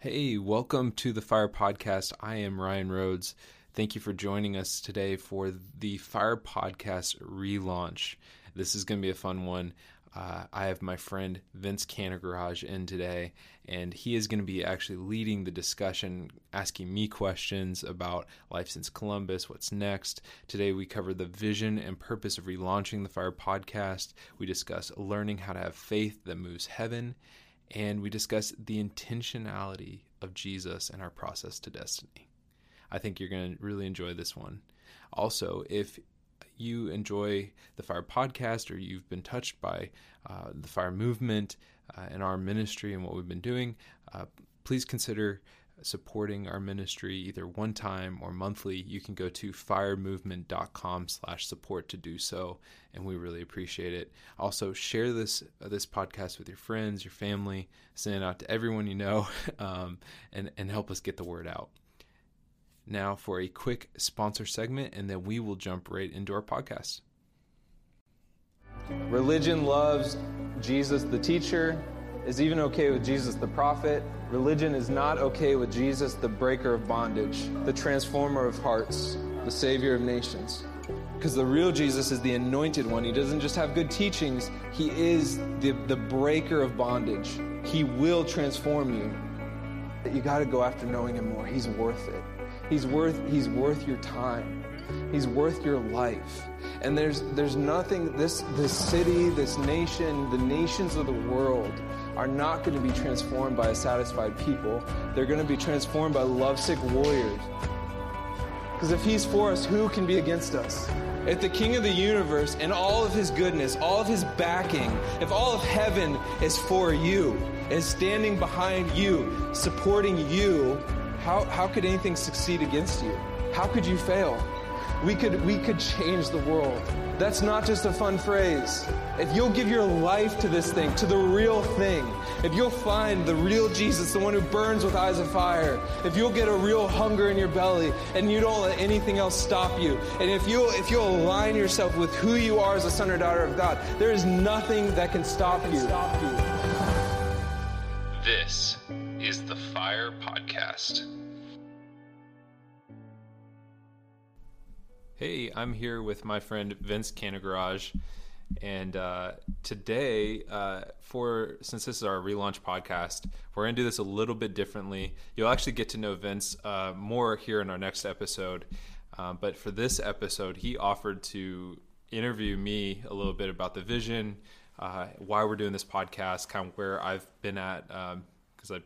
Hey, welcome to the Fire Podcast. I am Ryan Rhodes. Thank you for joining us today for the Fire Podcast relaunch. This is going to be a fun one. Uh, I have my friend Vince Kanagaraj in today, and he is going to be actually leading the discussion, asking me questions about life since Columbus, what's next. Today, we cover the vision and purpose of relaunching the Fire podcast. We discuss learning how to have faith that moves heaven, and we discuss the intentionality of Jesus and our process to destiny. I think you're going to really enjoy this one. Also, if you enjoy the Fire podcast or you've been touched by uh, the Fire movement uh, and our ministry and what we've been doing, uh, please consider supporting our ministry either one time or monthly you can go to firemovement.com slash support to do so and we really appreciate it. Also share this uh, this podcast with your friends your family send it out to everyone you know um, and and help us get the word out. Now for a quick sponsor segment, and then we will jump right into our podcast. Religion loves Jesus the teacher, is even okay with Jesus the prophet. Religion is not okay with Jesus the breaker of bondage, the transformer of hearts, the savior of nations. Because the real Jesus is the anointed one. He doesn't just have good teachings, he is the, the breaker of bondage. He will transform you. You got to go after knowing him more. He's worth it. He's worth, he's worth your time. He's worth your life. And there's, there's nothing, this, this city, this nation, the nations of the world are not going to be transformed by a satisfied people. They're going to be transformed by lovesick warriors. Because if he's for us, who can be against us? If the King of the universe and all of his goodness, all of his backing, if all of heaven is for you, is standing behind you, supporting you, how, how could anything succeed against you? How could you fail? We could, we could change the world. That's not just a fun phrase. If you'll give your life to this thing, to the real thing, if you'll find the real Jesus, the one who burns with eyes of fire, if you'll get a real hunger in your belly and you don't let anything else stop you, and if you'll, if you'll align yourself with who you are as a son or daughter of God, there is nothing that can stop you. Stop you. This is the Fire Podcast. Hey, I'm here with my friend Vince Kanagaraj, and uh, today, uh, for since this is our relaunch podcast, we're gonna do this a little bit differently. You'll actually get to know Vince uh, more here in our next episode, uh, but for this episode, he offered to interview me a little bit about the vision, uh, why we're doing this podcast, kind of where I've been at, because um, I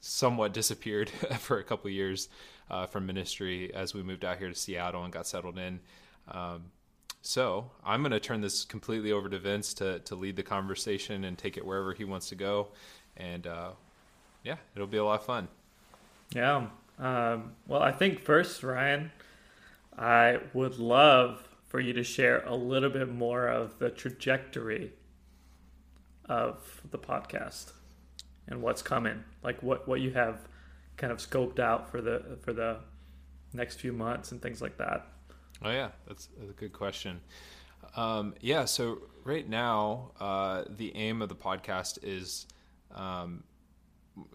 somewhat disappeared for a couple years uh, from ministry as we moved out here to Seattle and got settled in. Um, so I'm going to turn this completely over to Vince to, to lead the conversation and take it wherever he wants to go. And uh, yeah, it'll be a lot of fun. Yeah. Um, well, I think first, Ryan, I would love for you to share a little bit more of the trajectory of the podcast and what's coming, like what, what you have kind of scoped out for the for the next few months and things like that? Oh yeah, that's a good question. Um, yeah, so right now uh, the aim of the podcast is, um,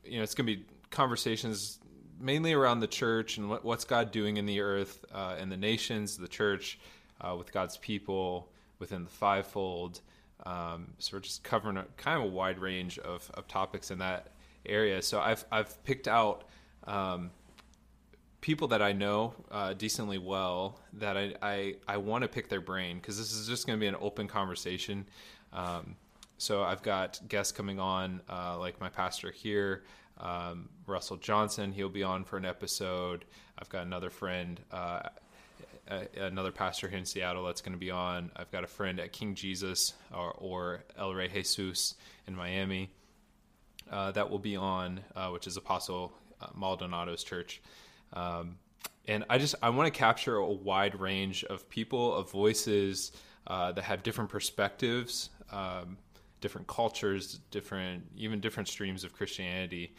you know, it's going to be conversations mainly around the church and what, what's God doing in the earth uh, and the nations, the church, uh, with God's people within the fivefold. Um, so we're just covering a kind of a wide range of, of topics in that area. So I've I've picked out um, people that I know uh, decently well that I I, I want to pick their brain because this is just going to be an open conversation. Um, so I've got guests coming on, uh, like my pastor here, um, Russell Johnson. He'll be on for an episode. I've got another friend. Uh, another pastor here in Seattle that's going to be on. I've got a friend at King Jesus or, or El Rey Jesus in Miami uh, that will be on, uh, which is Apostle Maldonado's church. Um, and I just I want to capture a wide range of people, of voices uh, that have different perspectives, um, different cultures, different even different streams of Christianity.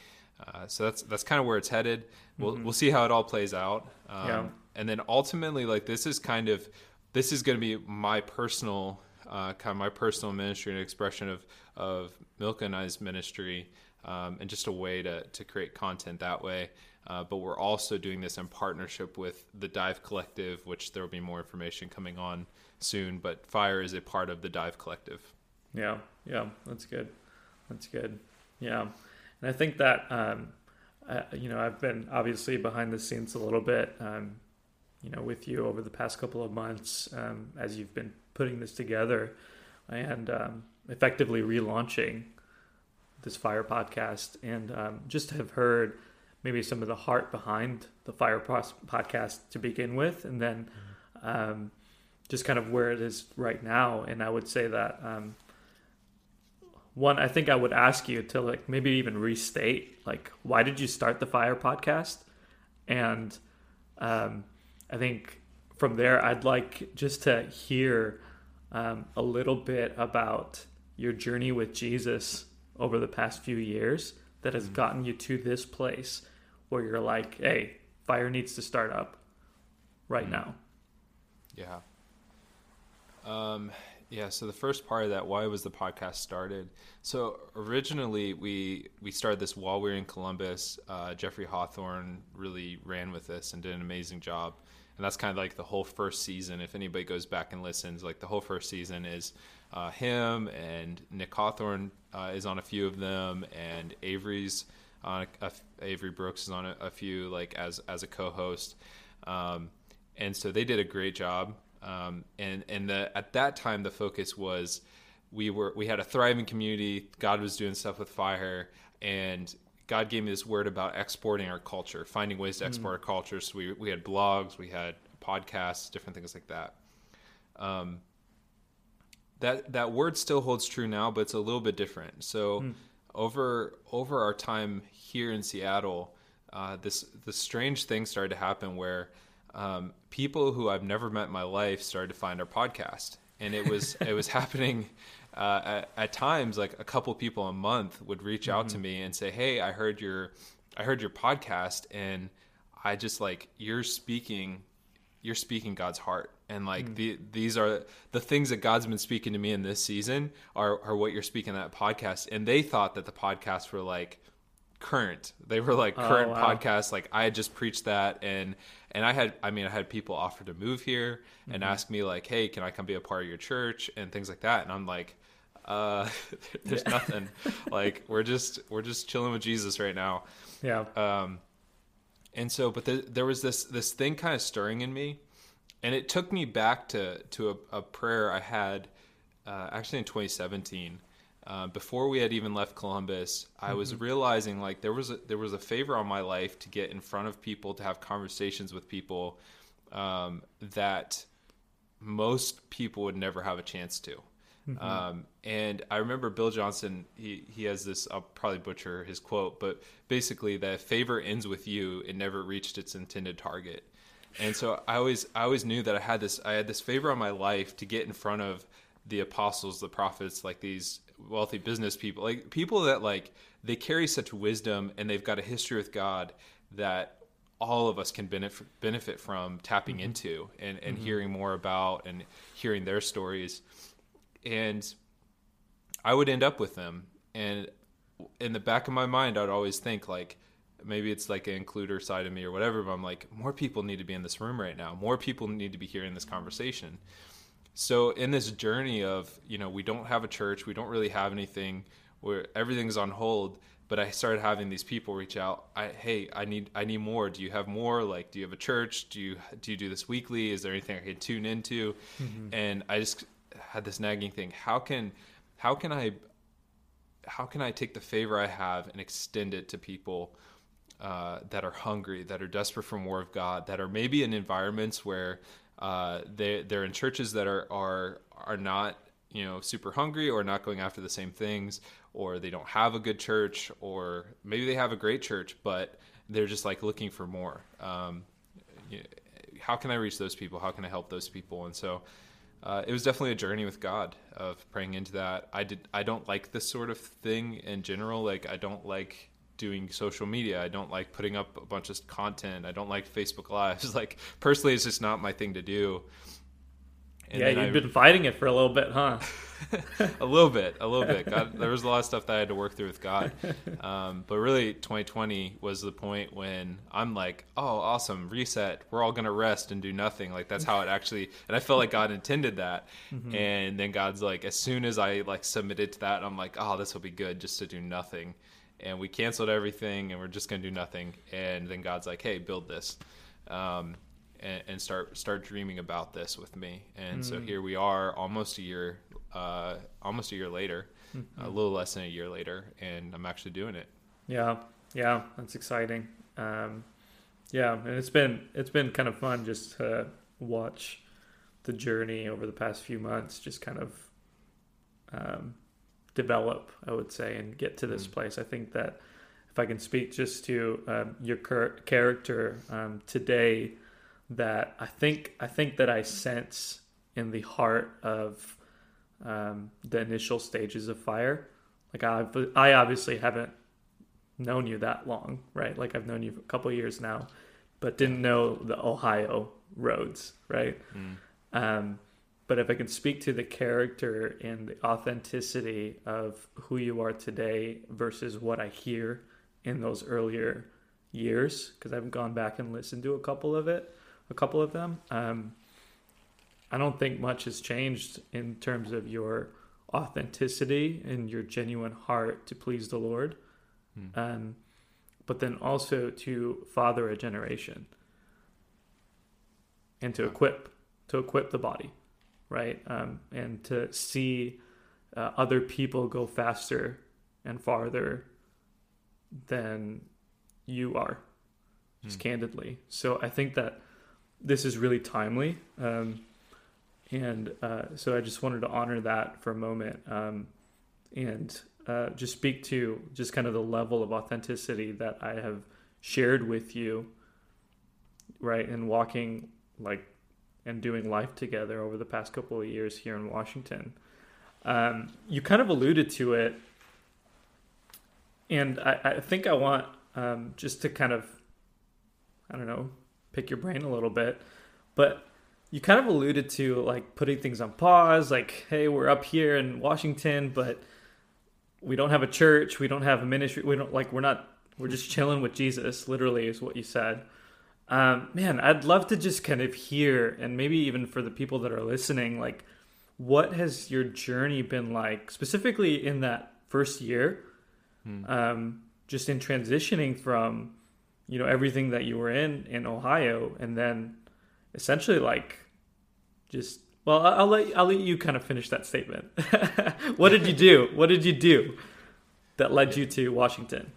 Uh, so that's that's kind of where it's headed. We'll mm-hmm. we'll see how it all plays out. Um, yeah. And then ultimately, like this is kind of this is going to be my personal uh, kind of my personal ministry and expression of of Milka and I's ministry um, and just a way to to create content that way. Uh, but we're also doing this in partnership with the DYVE Collective, which there will be more information coming on soon. But Fire is a part of the DYVE Collective. Yeah, yeah, that's good. That's good. Yeah, and I think that um, I, you know I've been obviously behind the scenes a little bit, um, you know, with you over the past couple of months um, as you've been putting this together and um, effectively relaunching this Fire podcast, and um, just have heard maybe some of the heart behind the Fire podcast to begin with, and then um, just kind of where it is right now. And I would say that um, one, I think I would ask you to like maybe even restate like why did you start the Fire podcast, and um, I think from there I'd like just to hear um, a little bit about your journey with Jesus over the past few years that has mm-hmm. gotten you to this place where you're like, hey, fire needs to start up right mm-hmm. now. Yeah. Um, yeah. So the first part of that, why was the podcast started? So originally we we started this while we were in Columbus. Uh, Jeffrey Hawthorne really ran with this and did an amazing job. And that's kind of like the whole first season. If anybody goes back and listens, like the whole first season is uh, him and Nick Hawthorne uh, is on a few of them, and Avery's on a, a, Avery Brooks is on a, a, few like as as a co-host, um, and so they did a great job. Um, and and the at that time the focus was we were we had a thriving community. God was doing stuff with fire, and God gave me this word about exporting our culture, finding ways to export mm. our culture. So we we had blogs, we had podcasts, different things like that. Um, that that word still holds true now, but it's a little bit different. So. Mm over over our time here in Seattle, uh, this this strange thing started to happen where um, people who I've never met in my life started to find our podcast, and it was it was happening uh, at, at, times. Like a couple people a month would reach out mm-hmm. to me and say, "Hey, I heard your I heard your podcast, and I just like you're speaking you're speaking God's heart." and like mm. the, these are the things that god's been speaking to me in this season are, are what you're speaking that podcast and they thought that the podcasts were like current they were like oh, current oh, wow. podcasts like i had just preached that and and i had i mean i had people offer to move here and mm-hmm. ask me like hey can i come be a part of your church and things like that and i'm like uh there's yeah. nothing like we're just we're just chilling with jesus right now yeah um and so but the, there was this this thing kind of stirring in me and it took me back to to a, a prayer I had uh, actually in 2017. Uh, before we had even left Columbus, I mm-hmm. was realizing like there was a, there was a favor on my life to get in front of people, to have conversations with people um, that most people would never have a chance to. Mm-hmm. Um, and I remember Bill Johnson. He he has this. I'll probably butcher his quote, but basically, that favor ends with you. It never reached its intended target and so I always I always knew that I had this I had this favor on my life to get in front of the apostles, the prophets, like these wealthy business people, like people that like they carry such wisdom and they've got a history with God that all of us can benefit benefit from tapping mm-hmm. into and, and mm-hmm. hearing more about and hearing their stories. And I would end up with them. And in the back of my mind, I'd always think like, maybe it's like an includer side of me or whatever but i'm like more people need to be in this room right now. More people need to be hearing this conversation. So in this journey of you know we don't have a church we don't really have anything where everything's on hold but i started having these people reach out. I, hey i need i need more. Do you have more? Like do you have a church? Do you do you do this weekly? Is there anything i can tune into? Mm-hmm. and i just had this nagging thing how can how can i how can i take the favor i have and extend it to people uh, that are hungry, that are desperate for more of God, that are maybe in environments where uh, they they're in churches that are are are not you know super hungry or not going after the same things, or they don't have a good church, or maybe they have a great church, but they're just like looking for more. Um, you how can I reach those people? How can I help those people? And so. Uh, it was definitely a journey with God of praying into that. I did. I don't like this sort of thing in general. Like I don't like doing social media. I don't like putting up a bunch of content. I don't like Facebook Lives. Like personally, it's just not my thing to do. And yeah, you've I- been fighting it for a little bit, huh? a little bit, a little bit. God, there was a lot of stuff that I had to work through with God. Um, but really, 2020 was the point when I'm like, oh, awesome, reset. We're all going to rest and do nothing. Like, that's how it actually, and I felt like God intended that. And then God's like, as soon as I like submitted to that, I'm like, oh, this will be good just to do nothing. And we canceled everything and we're just going to do nothing. And then God's like, hey, build this. Um, and, and start start dreaming about this with me. And so here we are, almost a year, uh, almost a year later, a little less than a year later, and I'm actually doing it. Yeah, yeah, that's exciting. Um, yeah, and it's been it's been kind of fun just to watch the journey over the past few months, just kind of um, develop, I would say, and get to this place. I think that if I can speak just to um, your character um, today, that I think I think that I sense in the heart of um, the initial stages of fire. Like I, I obviously haven't known you that long, right? Like I've known you for a couple of years now, but didn't know the Ohio Rhodes, right? Um, but if I can speak to the character and the authenticity of who you are today versus what I hear in those earlier years, because I've gone back and listened to a couple of it, a couple of them. Um, I don't think much has changed in terms of your authenticity and your genuine heart to please the Lord, um, but then also to father a generation and to equip to equip the body, right? Um, and to see uh, other people go faster and farther than you are, just candidly. So I think that this is really timely. Um, and uh, so I just wanted to honor that for a moment um, and uh, just speak to just kind of the level of authenticity that I have shared with you, right? And walking like and doing life together over the past couple of years here in Washington. Um, you kind of alluded to it, and I, I think I want um, just to kind of, I don't know, pick your brain a little bit, but you kind of alluded to like putting things on pause, like, hey, we're up here in Washington, but we don't have a church, we don't have a ministry, we don't like, we're not, we're just chilling with Jesus, literally, is what you said. Um, man, I'd love to just kind of hear, and maybe even for the people that are listening, like, what has your journey been like, specifically in that first year? Um, just in transitioning from, you know, everything that you were in in Ohio, and then essentially like, just well, I'll let I'll let you kind of finish that statement. what did you do? What did you do that led you to Washington?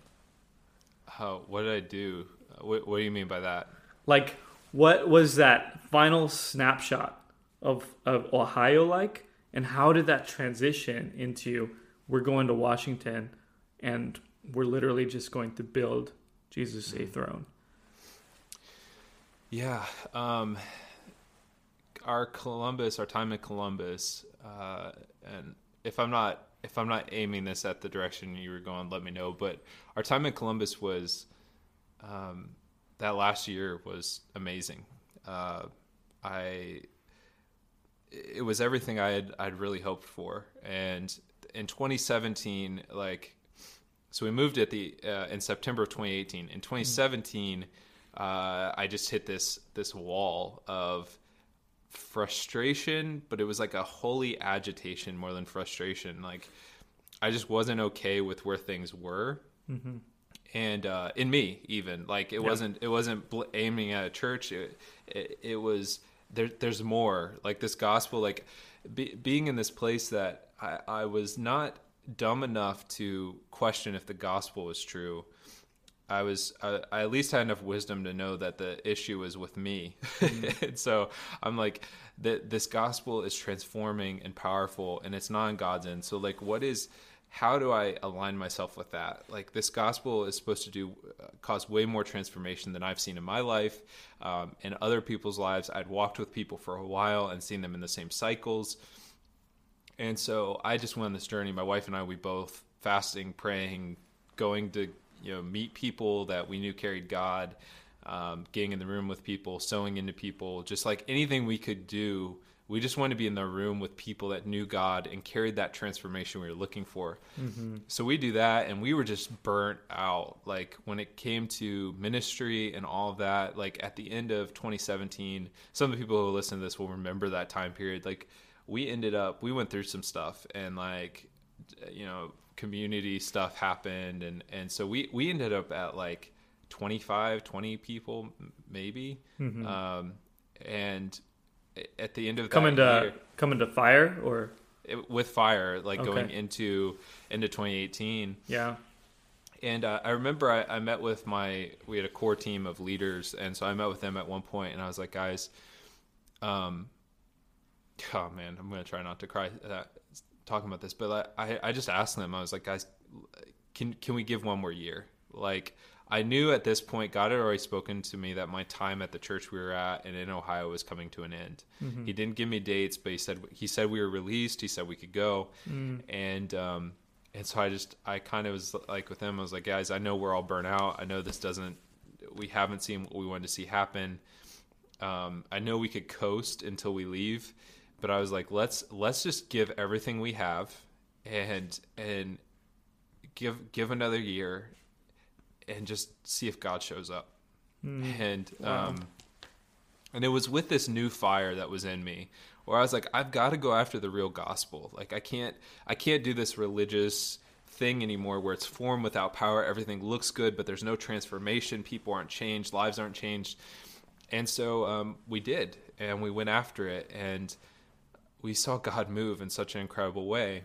How? What did I do? What, what do you mean by that? Like, what was that final snapshot of of Ohio like, and how did that transition into we're going to Washington, and we're literally just going to build Jesus a throne? Yeah. Um, our Columbus, our time in Columbus, uh, and if I'm not if I'm not aiming this at the direction you were going, let me know. But our time in Columbus was um, that last year was amazing. Uh, I it was everything I had I'd really hoped for, and in 2017, like so we moved at the uh, in September of 2018. In 2017, uh, I just hit this this wall of frustration, but it was like a holy agitation more than frustration. Like I just wasn't okay with where things were, and uh, in me even like it wasn't it wasn't bl- aiming at a church. It it, it was there. There's more like this gospel. Like be, being in this place that I, I was not dumb enough to question if the gospel was true. I was I, I at least had enough wisdom to know that the issue was with me, and so I'm like that this gospel is transforming and powerful, and it's not in God's end. So like, what is how do I align myself with that? Like this gospel is supposed to do uh, cause way more transformation than I've seen in my life, um, and other people's lives. I'd walked with people for a while and seen them in the same cycles. And so I just went on this journey. My wife and I, we both fasting, praying, going to you know meet people that we knew carried God, um, getting in the room with people, sowing into people, just like anything we could do We just wanted to be in the room with people that knew God and carried that transformation we were looking for. Mm-hmm. So we do that, and we were just burnt out. Like when it came to ministry and all of that, like at the end of 2017, some of the people who listen to this will remember that time period. Like we ended up, we went through some stuff, and like, you know, community stuff happened, and and so we we ended up at like 25, 20 people maybe, Mm-hmm. um, and at the end of Coming to year, coming to fire or it- with fire, like Okay. going into into 2018. yeah. And uh, I remember I, I met with my we had a core team of leaders, and so I met with them at one point, and I was like, guys, um, oh man, I'm gonna try not to cry uh, talking about this, but I I just asked them, I was like, guys, can can we give one more year? Like I knew at this point God had already spoken to me that my time at the church we were at and in Ohio was coming to an end. He didn't give me dates, but he said he said we were released. He said we could go, and um, and so I just I kind of was like with him. I was like, guys, I know we're all burnt out. I know this doesn't. We haven't seen what we wanted to see happen. Um, I know we could coast until we leave, but I was like, let's let's just give everything we have, and and give give another year, and just see if God shows up. And Wow. um, and it was with this new fire that was in me, where I was like, I've got to go after the real gospel. Like I can't I can't do this religious thing anymore where it's form without power. Everything looks good, but there's no transformation. People aren't changed. Lives aren't changed. And so um, we did, and we went after it, and we saw God move in such an incredible way.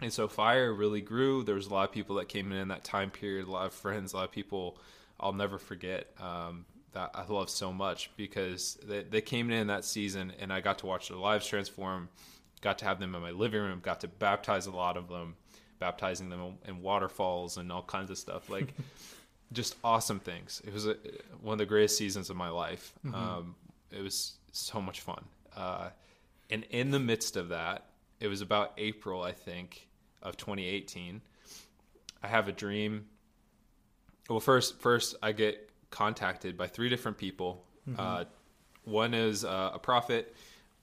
And so fire really grew. There was a lot of people that came in in that time period, a lot of friends, a lot of people I'll never forget um, that I love so much because they, they came in in that season, and I got to watch their lives transform. Got to have them in my living room. Got to baptize a lot of them, baptizing them in waterfalls and all kinds of stuff. Like just awesome things. It was a, one of the greatest seasons of my life. Um, it was so much fun. Uh, and in the midst of that, it was about April, I think, of 2018. I have a dream. Well, first, first I get contacted by three different people. Uh, one is uh, a prophet,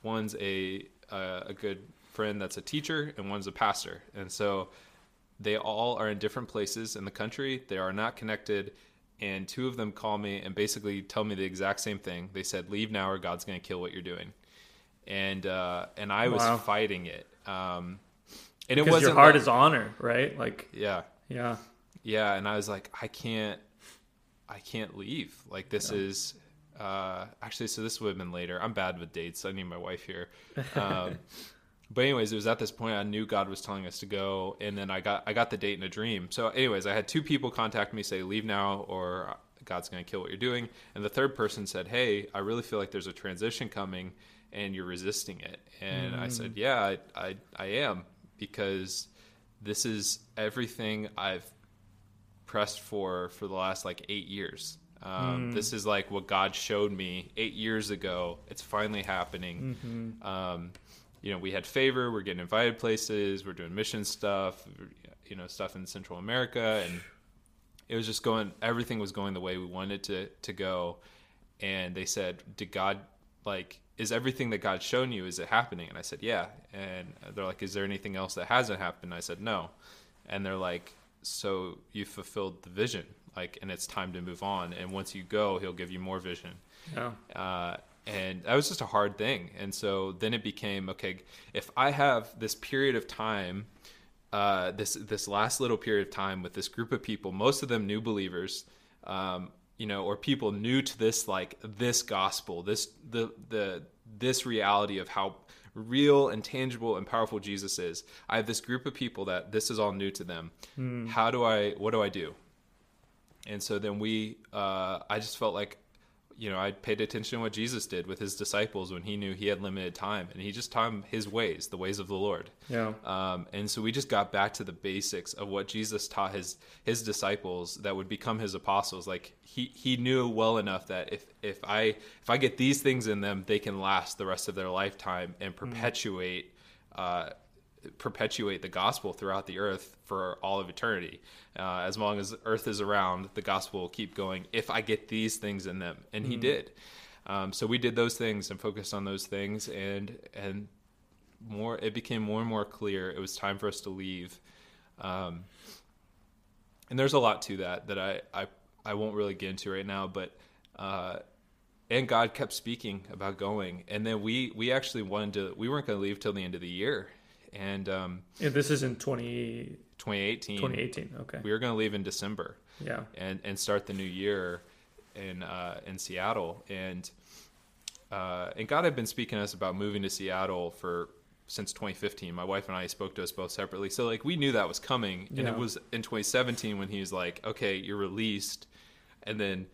one's a uh, a good friend that's a teacher, and one's a pastor. And so they all are in different places in the country. They are not connected. And two of them call me and basically tell me the exact same thing. They said, "Leave now, or God's going to kill what you're doing." And uh, and I was Wow. fighting it. Um, and it wasn't your heart like- is honor, right? Like yeah, yeah. yeah. And I was like, I can't, I can't leave. Like this is uh, actually. So this would have been later. I'm bad with dates. I need my wife here. Um, but anyways, it was at this point I knew God was telling us to go, and then I got I got the date in a dream. So, anyways, I had two people contact me say leave now or God's going to kill what you're doing, and the third person said, Hey, I really feel like there's a transition coming, and you're resisting it. And I said, Yeah, I, I I am because this is everything I've pressed for for the last like eight years. Um, This is like what God showed me eight years ago. It's finally happening. Um, you know, we had favor. We're getting invited places. We're doing mission stuff. You know, stuff in Central America, and it was just going. Everything was going the way we wanted to to go. And they said, "Did God like?" Is everything that God's shown you is it happening? And I said, yeah. And they're like, is there anything else that hasn't happened? I said, no. And they're like, so you fulfilled the vision, like, and it's time to move on. And once you go, he'll give you more vision. Yeah. Uh, and that was just a hard thing. And so then it became okay. If I have this period of time, uh, this this last little period of time with this group of people, most of them new believers, um, you know, or people new to this like this gospel, this the the this reality of how real and tangible and powerful Jesus is. I have this group of people that this is all new to them. How do I? What do I do? And so then we, uh, I just felt like, you know, I paid attention to what Jesus did with his disciples when he knew he had limited time, and he just taught them his ways, the ways of the Lord. Yeah. Um, and so we just got back to the basics of what Jesus taught his his disciples that would become his apostles. Like he he knew well enough that if if I if I get these things in them, they can last the rest of their lifetime and perpetuate. Uh, perpetuate the gospel throughout the earth for all of eternity. Uh, as long as earth is around, the gospel will keep going if I get these things in them. And he did. Um, so we did those things and focused on those things, and and more it became more and more clear it was time for us to leave. Um, and there's a lot to that that I I, I won't really get into right now, but. Uh, and God kept speaking about going, and then we we actually wanted to. We weren't going to leave till the end of the year, and um, Yeah, this is in 20, 2018. 2018. Okay. We were going to leave in December Yeah. and and start the new year in uh, in Seattle. And uh, and God had been speaking to us about moving to Seattle for since 2015. My wife and I spoke to us both separately, so like we knew that was coming. And Yeah. it was in 2017 when he was like, "Okay, you're released," and then.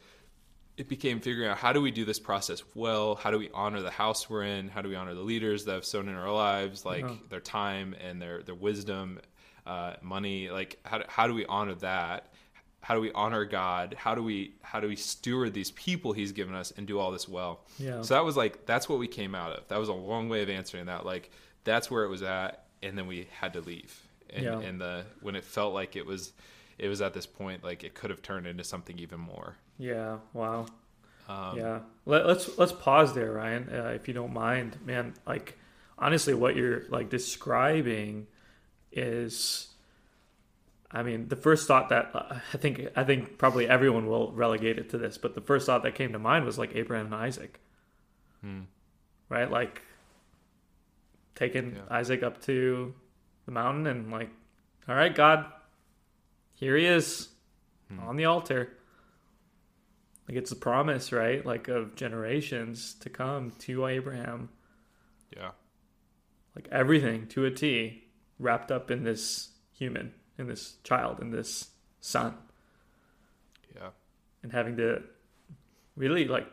It became figuring out how do we do this process well? How do we honor the house we're in? How do we honor the leaders that have sown in our lives, like Uh-huh. their time and their their wisdom, uh, money? Like how do, how do we honor that? how do we honor God? How do we how do we steward these people He's given us and do all this well? Yeah. So that was like that's what we came out of. That was a long way of answering that. Like that's where it was at, and then we had to leave. And, Yeah. and the when it felt like it was it was at this point like it could have turned into something even more. Yeah. Wow. Um, yeah. Let, let's let's pause there, Ryan, uh, if you don't mind, man. Like, honestly, what you're like describing is, I mean, the first thought that uh, I think I think probably everyone will relegate it to this, but the first thought that came to mind was like Abraham and Isaac, Hmm. right? Like taking Yeah. Isaac up to the mountain and like, all right, God, here he is on the altar. Like it's a promise, right? Like of generations to come to Abraham. Yeah. Like everything to a T wrapped up in this human, in this child, in this son. Yeah. And having to really like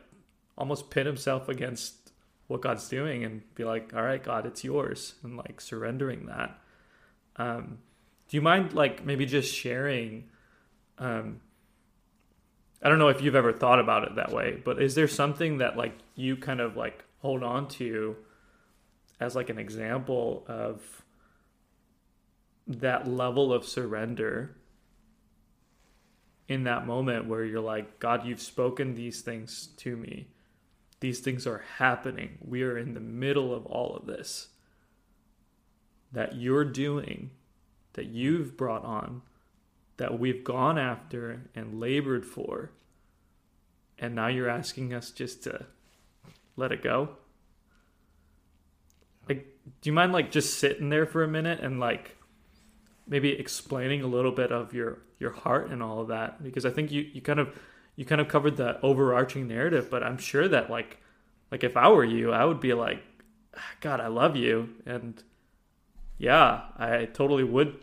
almost pit himself against what God's doing and be like, all right, God, it's yours. And like surrendering that. Um, do you mind like maybe just sharing um, I don't know if you've ever thought about it that way, but is there something that like you kind of like hold on to as like an example of that level of surrender in that moment where you're like, God, you've spoken these things to me. These things are happening. We are in the middle of all of this that you're doing, that you've brought on, that we've gone after and labored for. And now you're asking us just to let it go? Like, do you mind like just sitting there for a minute and like maybe explaining a little bit of your your heart and all of that? Because I think you you kind of you kind of covered the overarching narrative, but I'm sure that like like if I were you, I would be like, ah, God, I love you, and yeah, I totally would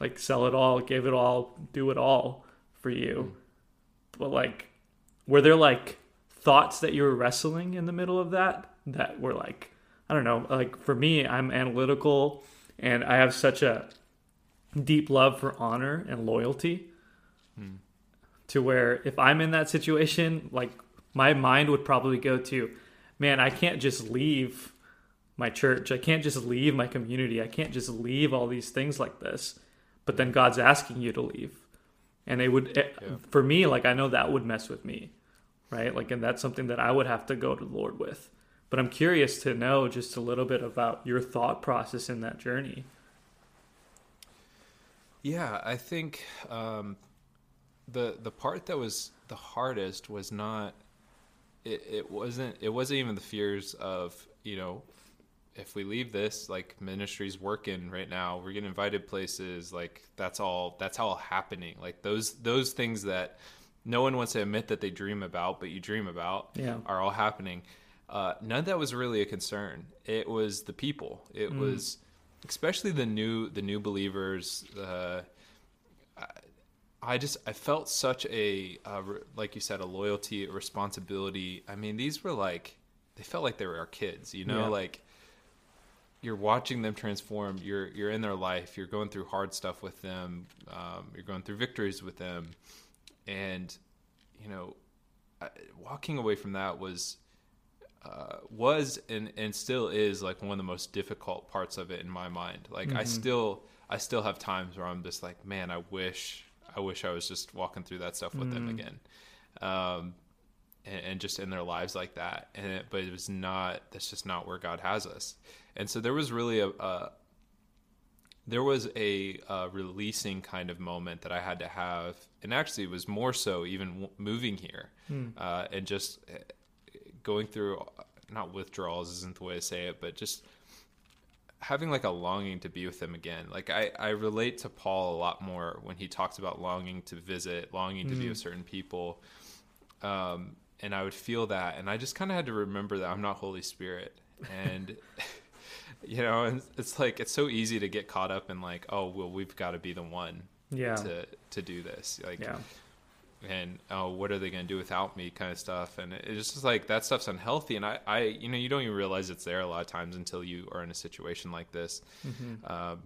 like sell it all, give it all, do it all for you. Hmm. But like, were there like thoughts that you were wrestling in the middle of that that were like, I don't know, like for me, I'm analytical and I have such a deep love for honor and loyalty hmm. to where if I'm in that situation, like my mind would probably go to, man, I can't just leave my church. I can't just leave my community. I can't just leave all these things like this. But then God's asking you to leave. And it would, it, Yeah. for me, like I know that would mess with me, right? Like, and that's something that I would have to go to the Lord with. But I'm curious to know just a little bit about your thought process in that journey. Yeah, I think um, the the part that was the hardest was not it, it wasn't it wasn't even the fears of you know if we leave this like ministry's working right now we're getting invited places like that's all that's all happening like those those things that no one wants to admit that they dream about but you dream about Yeah. are all happening uh, none of that was really a concern it was the people it was especially the new the new believers uh, I just I felt such a uh, re- like you said a loyalty, a responsibility. I mean, these were like they felt like they were our kids, you know, Yeah. like you're watching them transform. You're you're in their life. You're going through hard stuff with them. Um, you're going through victories with them, and you know, walking away from that was uh, was and and still is like one of the most difficult parts of it in my mind. Like I still I still have times where I'm just like, man, I wish I wish I was just walking through that stuff with them again. Um, and, and just in their lives like that. And it, but it was not. That's just not where God has us. And so there was really a, a there was a, releasing kind of moment that I had to have, and actually it was more so even w- moving here hmm. uh, and just uh, going through not withdrawals isn't the way to say it, but just having like a longing to be with him again. Like I, I relate to Paul a lot more when he talks about longing to visit, longing to mm. be with certain people. Um, and I would feel that, and I just kind of had to remember that I'm not Holy Spirit, and you know, and it's like it's so easy to get caught up in like, oh, well, we've got to be the one, yeah, to to do this, like, yeah and oh, what are they going to do without me, kind of stuff. And it's just like that stuff's unhealthy. And I, I, you know, you don't even realize it's there a lot of times until you are in a situation like this. Mm-hmm. Um,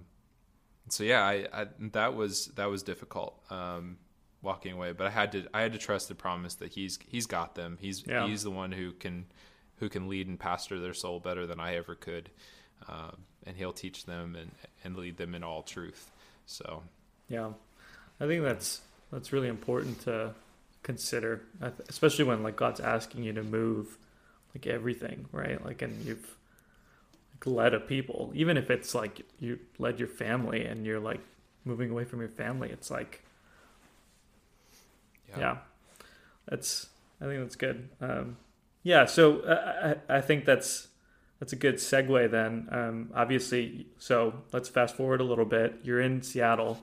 so yeah, I, I, that was that was difficult um, walking away, but I had to I had to trust the promise that he's he's got them. He's yeah. he's the one who can who can lead and pastor their soul better than I ever could, um, and he'll teach them and and lead them in all truth. So yeah, I think that's that's really important to consider, especially when like God's asking you to move like everything, right? Like, and you've like, led a people, even if it's like you led your family and you're like moving away from your family, it's like, yeah, yeah that's I think that's good. Um, yeah, so uh, I, I think that's that's a good segue then. Um, obviously, so let's fast forward a little bit. You're in Seattle.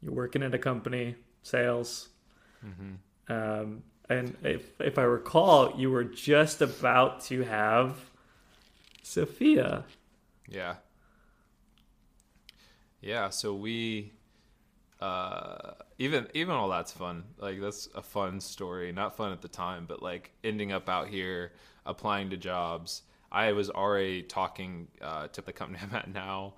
You're working at a company sales. Mm-hmm. Um, and if if I recall, you were just about to have Sophia. Yeah. Yeah. So we, uh, even even all that's fun. Like that's a fun story. Not fun at the time, but like ending up out here applying to jobs. I was already talking uh, to the company I'm at now.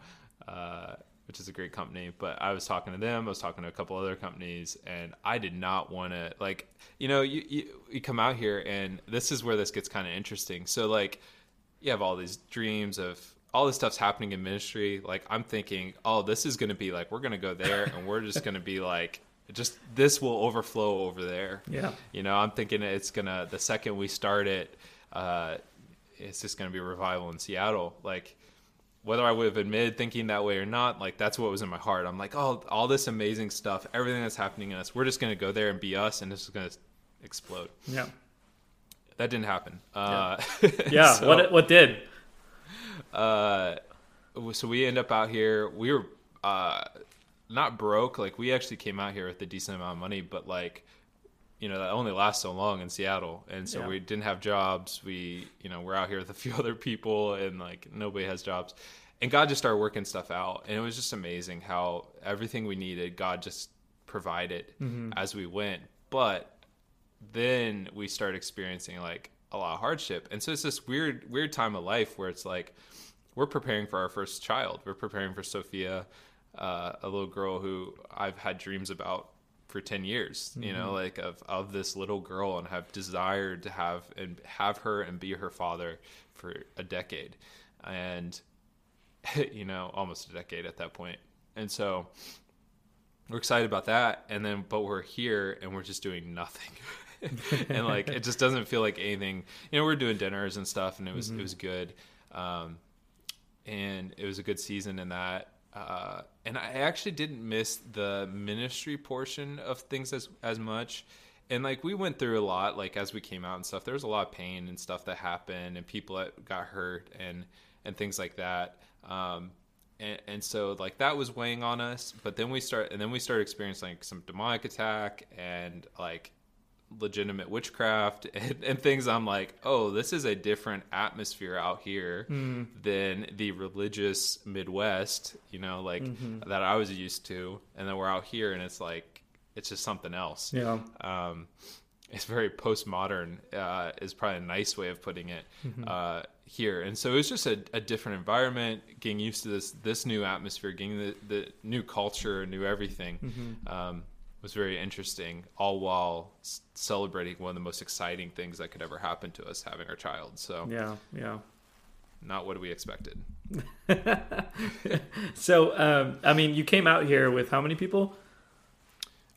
Uh, which is a great company. But I was talking to them, I was talking to a couple other companies, and I did not want to like, you know, you, you, you come out here, and this is where this gets kind of interesting. So like, you have all these dreams of all this stuff's happening in ministry. Like I'm thinking, oh, this is going to be like we're going to go there, and we're just going to be like. Just this will overflow over there. Yeah. You know, I'm thinking it's gonna the second we start it, uh, it's just gonna be a revival in Seattle. Like, whether I would have admitted thinking that way or not, like that's what was in my heart. I'm like, oh, all this amazing stuff, everything that's happening in us, we're just gonna go there and be us, and this is gonna explode. Yeah, that didn't happen. Uh, yeah, yeah. so, what what did? Uh, so we end up out here. We were uh, not broke. Like we actually came out here with a decent amount of money, but like you know that only lasts so long in Seattle, and so yeah. we didn't have jobs. We you know we're out here with a few other people, and like nobody has jobs. And God just started working stuff out, and it was just amazing how everything we needed, God just provided mm-hmm. as we went. But then we start experiencing like a lot of hardship, and so it's this weird weird time of life where it's like we're preparing for our first child. We're preparing for Sophia, uh, a little girl who I've had dreams about for 10 years mm-hmm. you know mm-hmm. like of of this little girl and have desired to have and have her and be her father for a decade and you know almost a decade at that point and so we're excited about that and then but we're here and we're just doing nothing and like it just doesn't feel like anything you know we're doing dinners and stuff and it was mm-hmm. it was good um and it was a good season in that uh, and I actually didn't miss the ministry portion of things as as much. And like we went through a lot, like as we came out and stuff. There was a lot of pain and stuff that happened, and people that got hurt and and things like that. Um, and, and so like that was weighing on us. But then we start, and then we started experiencing like some demonic attack and like legitimate witchcraft and, and, things i'm like oh this is a different atmosphere out here mm. than the religious midwest you know like mm-hmm. that i was used to and then we're out here and it's like it's just something else yeah um it's very postmodern uh, is probably a nice way of putting it mm-hmm. uh, here and so it was just a, a, different environment getting used to this this new atmosphere getting the, the new culture new everything mm-hmm. um, was very interesting, all while celebrating one of the most exciting things that could ever happen to us having our child. So yeah, yeah, not what we expected. so um, I mean, you came out here with how many people?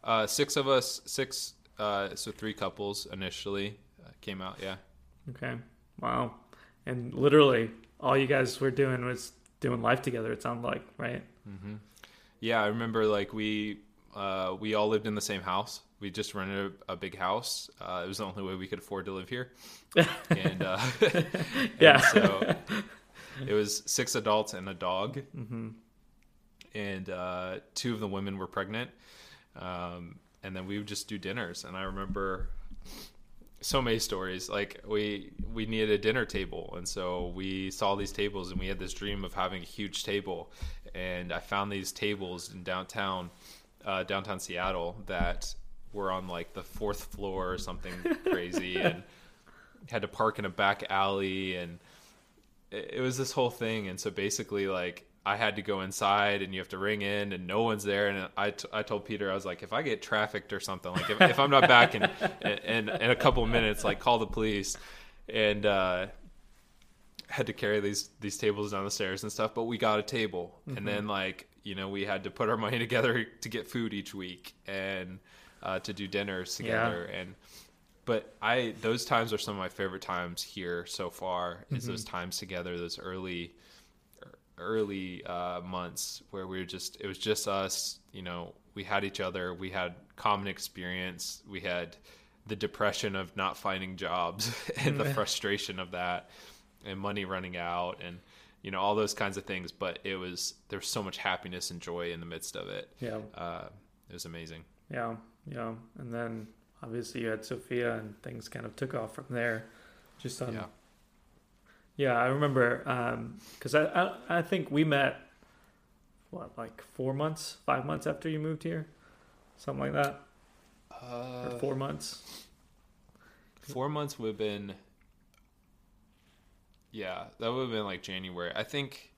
Uh, six of us, six. Uh, so three couples initially. came out. Yeah. Okay. Wow. And literally, all you guys were doing was doing life together. It sounded like, right? Mm-hmm. Yeah, I remember like we uh, we all lived in the same house. We just rented a, a big house. Uh, it was the only way we could afford to live here. and, uh, and Yeah. so it was six adults and a dog. Mm-hmm. And uh, two of the women were pregnant. Um, and then we would just do dinners. And I remember so many stories. Like we we needed a dinner table, and so we saw these tables, and we had this dream of having a huge table. And I found these tables in downtown, uh, downtown Seattle, that were on like the fourth floor or something crazy, and had to park in a back alley, and it, it was this whole thing. And so basically, like I had to go inside and you have to ring in and no one's there. And I, t- I told Peter, I was like, if I get trafficked or something, like if, if I'm not back in, in, in a couple of minutes, like call the police and, uh, had to carry these, these tables down the stairs and stuff, but we got a table and then like, you know, we had to put our money together to get food each week and, uh, to do dinners together. And, but I, those times are some of my favorite times here so far is those times together, those early, early uh, months where we were just it was just us you know we had each other we had common experience we had the depression of not finding jobs and the frustration of that and money running out and you know all those kinds of things but it was there was so much happiness and joy in the midst of it Yeah. uh, it was amazing Yeah. Yeah. And then obviously you had Sophia, and things kind of took off from there. Just on. yeah Yeah, I remember because I, I I think we met what like four months, five months after you moved here, something like that, uh, or four months. Four months would have been. Yeah, that would have been like January. I think.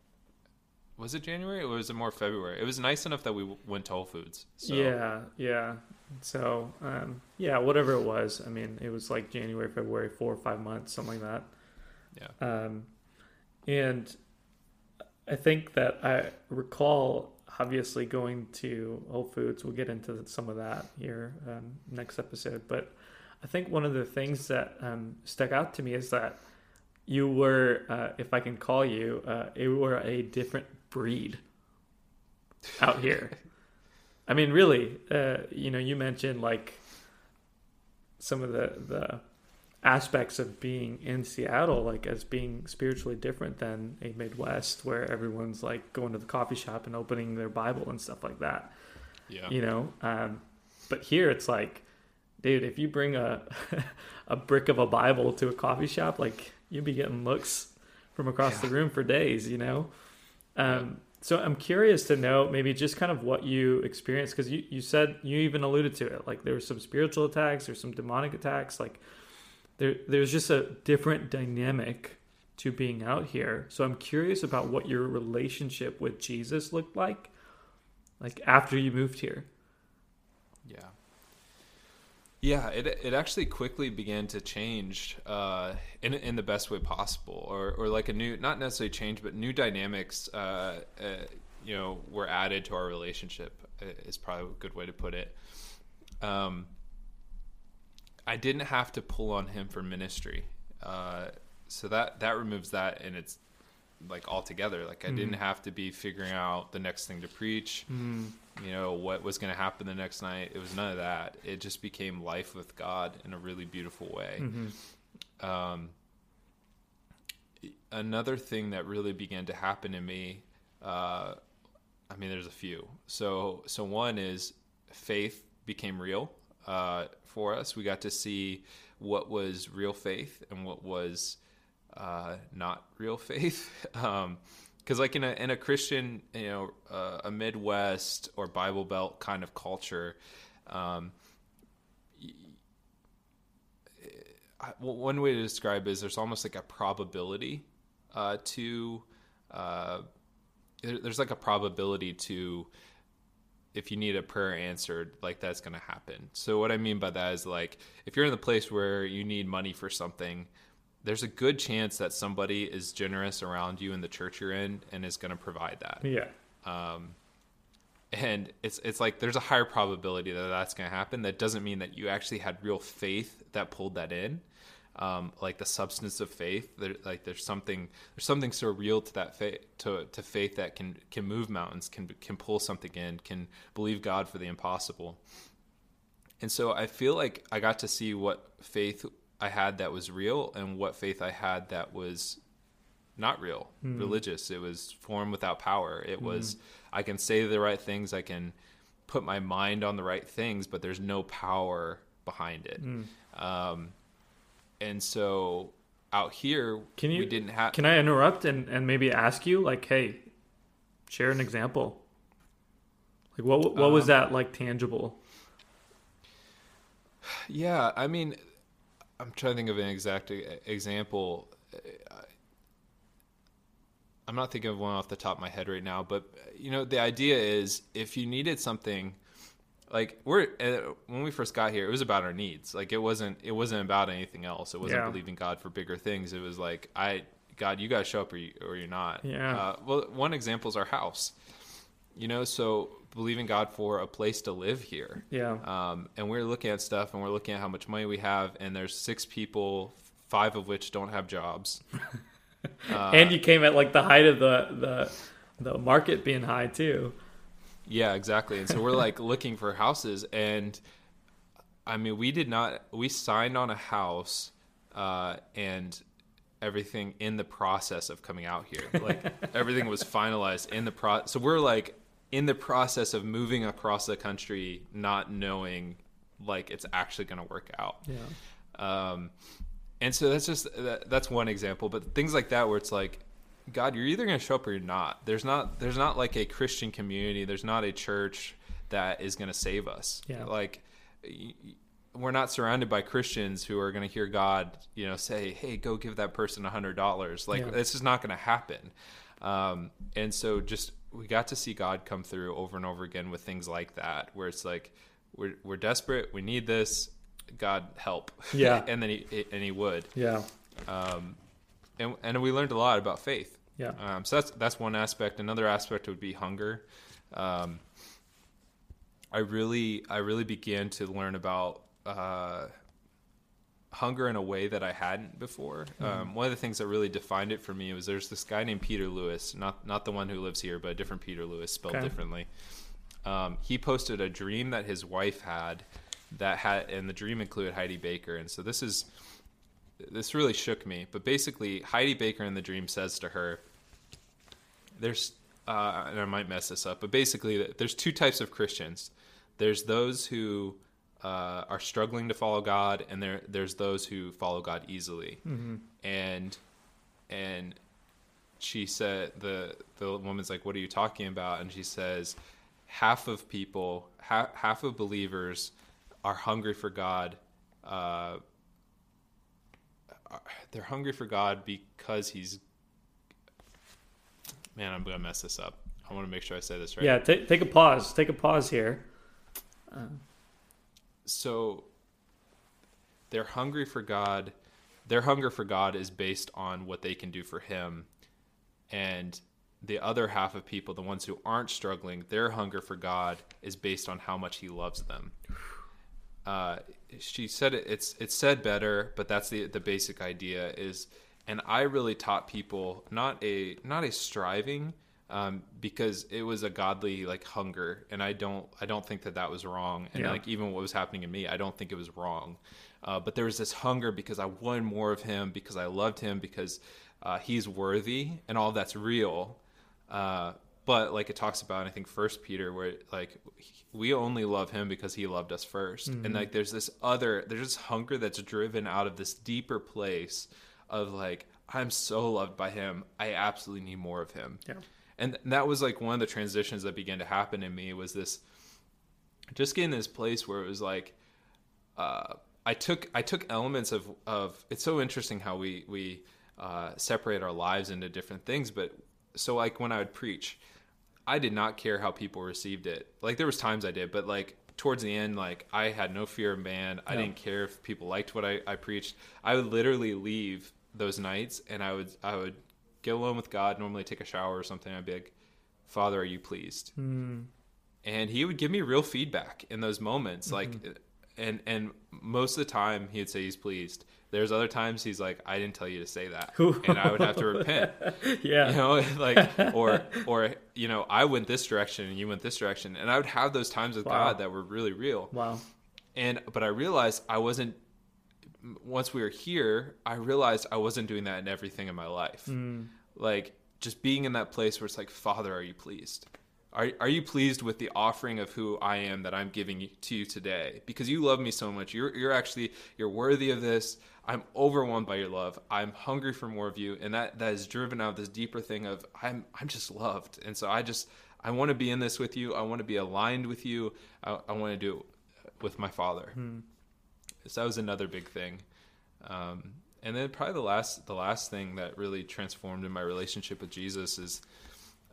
Was it January or was it more February? It was nice enough that we went to Whole Foods. So, Yeah, yeah. So um, yeah, whatever it was. I mean, it was like January, February, four or five months, something like that. Yeah. Um, and I think that I recall obviously going to Whole Foods. We'll get into some of that here um, next episode. But I think one of the things that um, stuck out to me is that you were, uh, if I can call you, uh, you were a different breed out here. I mean, really, uh, you know, you mentioned like some of the the aspects of being in Seattle, like as being spiritually different than a Midwest where everyone's like going to the coffee shop and opening their Bible and stuff like that. Yeah. You know, um, but here it's like, dude, if you bring a a brick of a Bible to a coffee shop, like you'd be getting looks from across the room for days. You know. Um, so I'm curious to know maybe just kind of what you experienced because you, you said you even alluded to it like there were some spiritual attacks there's some demonic attacks like there there's just a different dynamic to being out here so I'm curious about what your relationship with Jesus looked like like after you moved here Yeah. Yeah, it it actually quickly began to change uh, in in the best way possible, or or like a new not necessarily change, but new dynamics. Uh, uh, you know, were added to our relationship. uh, Is probably a good way to put it. Um, I didn't have to pull on him for ministry, uh, so that that removes that, and it's like altogether. Like I didn't have to be figuring out the next thing to preach. You know what was going to happen the next night. It was none of that. It just became life with god in a really beautiful way. Um, another thing that really began to happen to me uh, i mean there's a few. So so one is faith became real uh, for us. We got to see what was real faith and what was uh, not real faith um, because like in a in a Christian, you know, uh, a Midwest or Bible Belt kind of culture, um, one way to describe is there's almost like a probability uh, to uh, there's like a probability to if you need a prayer answered, like that's going to happen. So what I mean by that is like if you're in the place where you need money for something, there's a good chance that somebody is generous around you in the church you're in and is going to provide that. yeah Um, and it's it's like there's a higher probability that that's going to happen. That doesn't mean that you actually had real faith that pulled that in. um, like the substance of faith. There, like there's something there's something so real to that faith to to faith that can can move mountains, can can pull something in, can believe God for the impossible. And so I feel like I got to see what faith I had that was real and what faith I had that was not real, mm. religious. It was form without power. It mm. was I can say the right things, I can put my mind on the right things, but there's no power behind it. Mm. Um, and so out here, can you, we didn't have. Can I interrupt and, and maybe ask you, like, hey, share an example? Like, what what um, was that like tangible? Yeah, I mean, I'm trying to think of an exact example. I'm not thinking of one off the top of my head right now, but you know, the idea is if you needed something, like we're uh, when we first got here, it was about our needs. Like it wasn't it wasn't about anything else. It wasn't yeah. believing God for bigger things. It was like I God, you guys show up or you or you're not. Yeah. Uh, well, one example is our house. You know, so believing God for a place to live here. Yeah. Um, and we're looking at stuff and we're looking at how much money we have, and there's six people, five of which don't have jobs. uh, and you came at like the height of the the the market being high too. Yeah, exactly. And so we're like looking for houses, and I mean, we did not. We signed on a house, uh, and everything in the process of coming out here. Like everything was finalized in the pro. So we're like in the process of moving across the country, not knowing like it's actually going to work out. Yeah. Um, and so that's just that, that's one example, but things like that where it's like, God, you're either going to show up or you're not. There's not there's not like a Christian community. There's not a church that is going to save us. Yeah. Like we're not surrounded by Christians who are going to hear God, you know, say, "Hey, go give that person a hundred dollars." Like yeah. this is not going to happen. Um, and so just we got to see God come through over and over again with things like that, where it's like we're we're desperate, we need this, God help, yeah, and then he and he would, yeah, um, and and we learned a lot about faith, yeah. Um, so that's that's one aspect. Another aspect would be hunger. Um, I really I really began to learn about uh, hunger in a way that I hadn't before. Mm-hmm. Um, one of the things that really defined it for me was there's this guy named Peter Lewis, not not the one who lives here, but a different Peter Lewis, spelled okay. differently. Um, he posted a dream that his wife had that had, and the dream included Heidi Baker, and so this is this really shook me. But basically, Heidi Baker in the dream says to her, "There's." Uh, and I might mess this up, but basically, there's two types of Christians. There's those who uh, are struggling to follow God, and there there's those who follow God easily. Mm-hmm. And and she said the the woman's like, "What are you talking about?" And she says, half of people, half half of believers, are hungry for God. Uh, they're hungry for God because He's. Man, I'm gonna mess this up. I want to make sure I say this right. Yeah, take take a pause. Take a pause here. Uh so they're hungry for God. Their hunger for God is based on what they can do for Him. And the other half of people, the ones who aren't struggling, their hunger for God is based on how much He loves them. Uh, she said it, it's it's said better, but that's the the basic idea is. And I really taught people not a not a striving, um, because it was a godly like hunger, and I don't I don't think that that was wrong, and yeah. like even what was happening in me, I don't think it was wrong, uh, but there was this hunger because I wanted more of him, because I loved him, because uh, he's worthy, and all that's real. Uh, but like it talks about, I think First Peter, where like we only love him because he loved us 1st mm-hmm. and like there's this other there's this hunger that's driven out of this deeper place of like I'm so loved by him, I absolutely need more of him. Yeah and that was like one of the transitions that began to happen in me was this just getting this place where it was like uh, I took I took elements of of it's so interesting how we we uh, separate our lives into different things but so like when I would preach I did not care how people received it. Like there was times I did but like towards the end like I had no fear of man. I didn't care if people liked what I, I preached. I would literally leave those nights and I would I would get alone with God, normally take a shower or something. I'd be like, Father, are you pleased? Mm. And he would give me real feedback in those moments. Mm-hmm. Like, and and most of the time he'd say he's pleased. There's other times he's like, I didn't tell you to say that, and I would have to repent. yeah. You know, like or or you know, I went this direction and you went this direction, and I would have those times with Wow. God that were really real. Wow. And but I realized I wasn't. Once we were here, I realized I wasn't doing that in everything in my life. Mm. Like just being in that place where it's like, Father, are you pleased? Are are you pleased with the offering of who I am that I'm giving to you today? Because you love me so much. You're you're actually you're worthy of this. I'm overwhelmed by your love. I'm hungry for more of you, and that that is driven out this deeper thing of I'm I'm just loved, and so I just I want to be in this with you. I want to be aligned with you. I, I want to do it with my Father. Hmm. So that was another big thing. Um, and then probably the last the last thing that really transformed in my relationship with Jesus is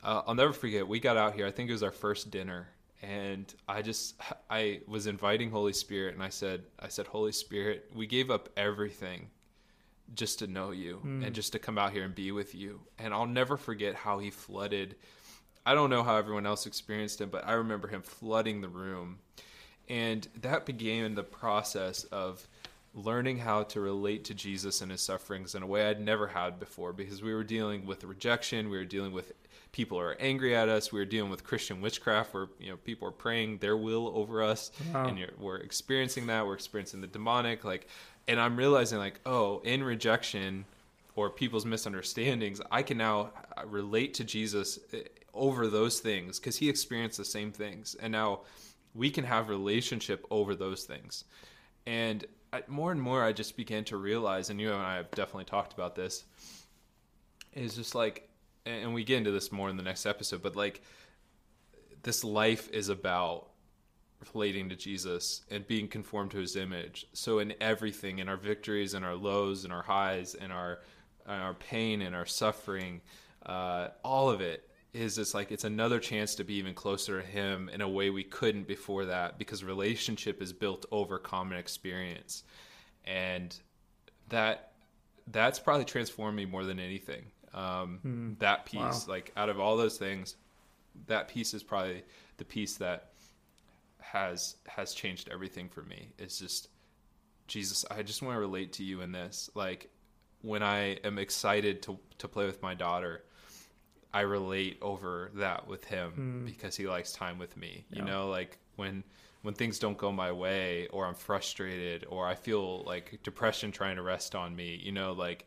uh, I'll never forget. We got out here. I think it was our first dinner, and I just I was inviting Holy Spirit, and I said I said Holy Spirit, we gave up everything just to know you and just to come out here and be with you. And I'll never forget how he flooded. I don't know how everyone else experienced him, but I remember him flooding the room. And that began the process of learning how to relate to Jesus and his sufferings in a way I'd never had before because we were dealing with rejection, we were dealing with people who are angry at us, we were dealing with Christian witchcraft where you know people are praying their will over us Wow. and you're, we're experiencing that, we're experiencing the demonic like and I'm realizing like, oh, in rejection or people's misunderstandings, I can now uh, relate to Jesus uh, over those things because he experienced the same things. And now we can have relationship over those things. And I, more and more, I just began to realize, and you and I have definitely talked about this, is just like, and we get into this more in the next episode, but like, this life is about relating to Jesus and being conformed to his image. So in everything, in our victories and our lows and our highs and our and our pain and our suffering, uh, all of it is just like it's another chance to be even closer to him in a way we couldn't before that because relationship is built over common experience. And that that's probably transformed me more than anything. Um, That piece, Wow. like out of all those things, that piece is probably the piece that has has changed everything for me. It's just Jesus, I just want to relate to you in this. Like when I am excited to to play with my daughter, I relate over that with him hmm. because he likes time with me. You Yeah. know, like when when things don't go my way or I'm frustrated or I feel like depression trying to rest on me, you know, like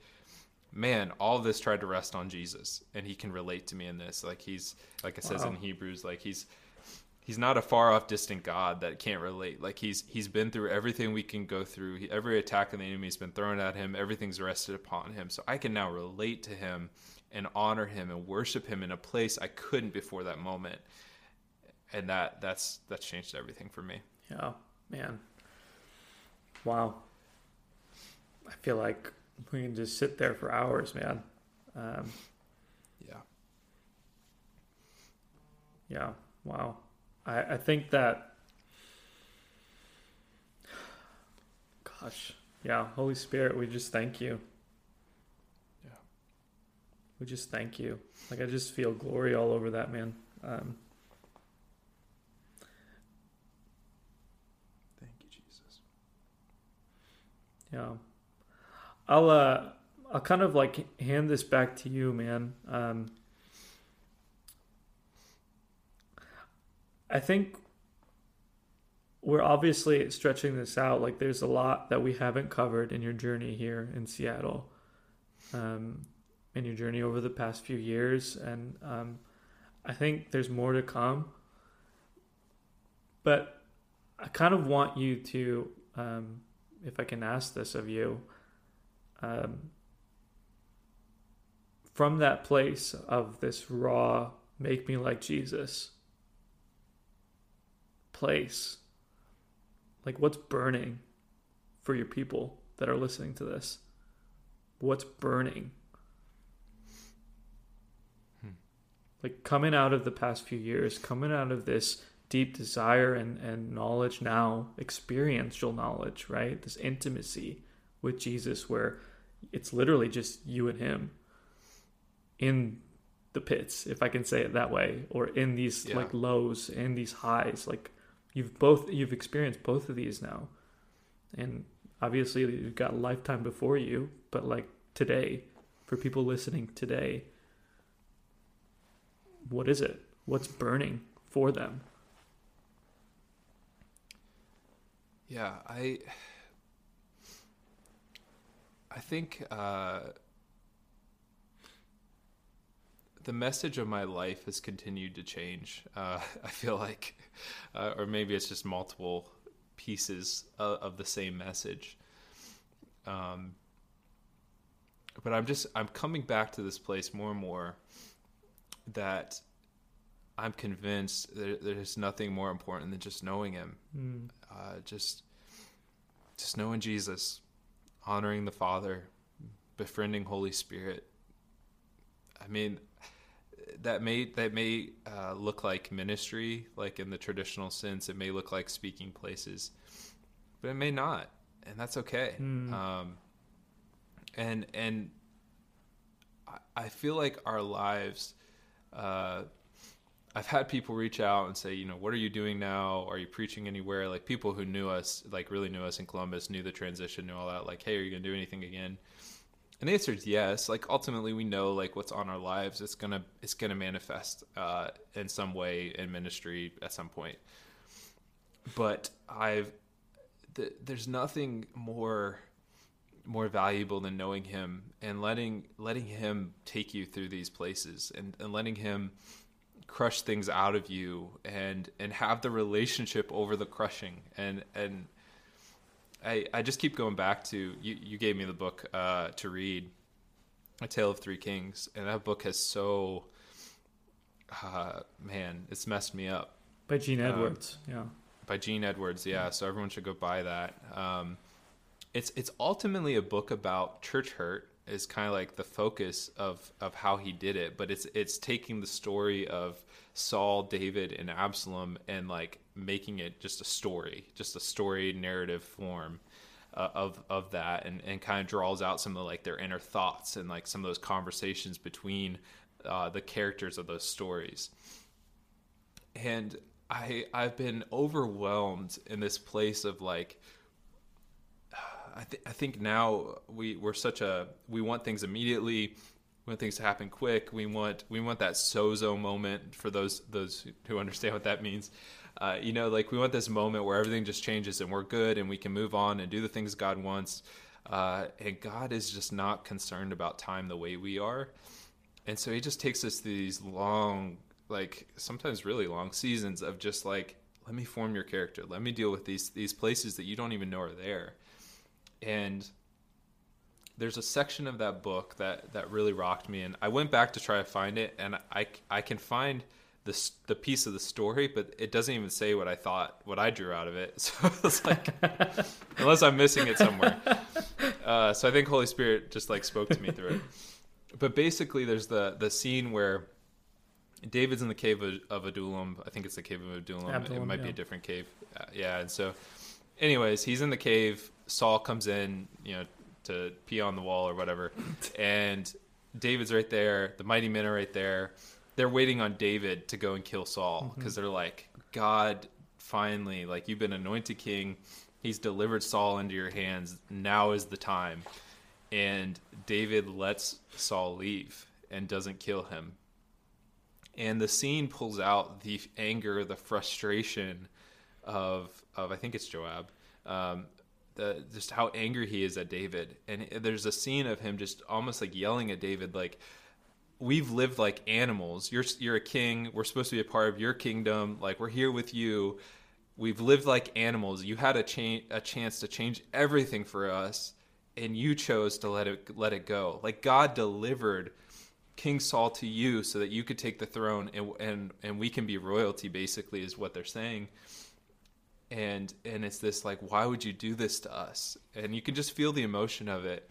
man, all this tried to rest on Jesus and he can relate to me in this. Like he's like it says Wow. in Hebrews, like he's he's not a far off distant God that can't relate. Like he's he's been through everything we can go through. He, every attack of the enemy has been thrown at him. Everything's rested upon him. So I can now relate to him and honor him and worship him in a place I couldn't before that moment. And that that's that's changed everything for me. Yeah, man. Wow. I feel like we can just sit there for hours, man. Um, Yeah. yeah, wow. I, I think that, gosh, yeah, Holy Spirit, we just thank you. We just thank you. Like, I just feel glory all over that, man. Um, Thank you, Jesus. Yeah. I'll uh I'll kind of like hand this back to you, man. Um I think we're obviously stretching this out. Like there's a lot that we haven't covered in your journey here in Seattle. Um in your journey over the past few years and um I think there's more to come. But I kind of want you to um if I can ask this of you, um, from that place of this raw, make me like Jesus place, like what's burning for your people that are listening to this? What's burning? Like coming out of the past few years, coming out of this deep desire and, and knowledge now, experiential knowledge, right? This intimacy with Jesus where it's literally just you and him in the pits, if I can say it that way, or in these Yeah. like lows and these highs. Like you've both you've experienced both of these now. And obviously, you've got a lifetime before you, but like today, for people listening today, what is it? What's burning for them? Yeah, I I think uh, the message of my life has continued to change. Uh, I feel like, uh, or maybe it's just multiple pieces of, of the same message. Um, but I'm just I'm coming back to this place more and more that I'm convinced there, there's nothing more important than just knowing Him. Mm. Uh, just just knowing Jesus, honoring the Father, befriending Holy Spirit. I mean, that may that may uh, look like ministry, like in the traditional sense. It may look like speaking places, but it may not, and that's okay. Mm. Um, and and I feel like our lives. Uh, I've had people reach out and say, you know, what are you doing now? Are you preaching anywhere? Like people who knew us, like really knew us in Columbus, knew the transition, knew all that. Like, hey, are you gonna do anything again? And the answer is yes. Like ultimately, we know like what's on our lives. It's gonna it's gonna manifest uh, in some way in ministry at some point. But I've th- there's nothing more more valuable than knowing him and letting letting him take you through these places and, and letting him crush things out of you and and have the relationship over the crushing. And and I I just keep going back to you you gave me the book uh, to read A Tale of Three Kings. And that book has so uh, man it's messed me up. By Gene Edwards, yeah. by Gene Edwards yeah. So everyone should go buy that. Um, it's it's ultimately a book about church hurt is kind of like the focus of of how he did it but it's it's taking the story of Saul, David and Absalom and like making it just a story, just a story narrative form uh, of of that and and kind of draws out some of like their inner thoughts and like some of those conversations between uh, the characters of those stories. And I I've been overwhelmed in this place of like I, th- I think now we we're such a we want things immediately. We want things to happen quick. We want we want that sozo moment for those those who understand what that means. Uh, you know like we want this moment where everything just changes and we're good and we can move on and do the things god wants. Uh, and god is just not concerned about time the way we are. And so he just takes us these long like sometimes really long seasons of just like let me form your character. Let me deal with these these places that you don't even know are there and there's a section of that book that that really rocked me and i went back to try to find it and i i can find the the piece of the story but it doesn't even say what i thought what i drew out of it. So it's like unless i'm missing it somewhere. Uh, so i think holy spirit just like spoke to me through it. But basically there's the the scene where david's in the cave of, of adullam. I think it's the cave of adullam, it Adullam, might be a different cave. Uh, yeah and so anyways he's in the cave saul comes in you know to pee on the wall or whatever. And david's right there the mighty men are right there. They're waiting on david to go and kill saul because they're like god finally like you've been anointed king. He's delivered saul into your hands. Now is the time. And david lets saul leave and doesn't kill him. And the scene pulls out the anger the frustration of of i think it's joab um, just how angry he is at david. And there's a scene of him just almost like yelling at david like we've lived like animals. You're you're a king. We're supposed to be a part of your kingdom. Like we're here with you. We've lived like animals. You had a, cha- a chance to change everything for us and you chose to let it let it go. Like god delivered king saul to you so that you could take the throne and and and we can be royalty basically is what they're saying and and it's this like why would you do this to us? And you can just feel the emotion of it.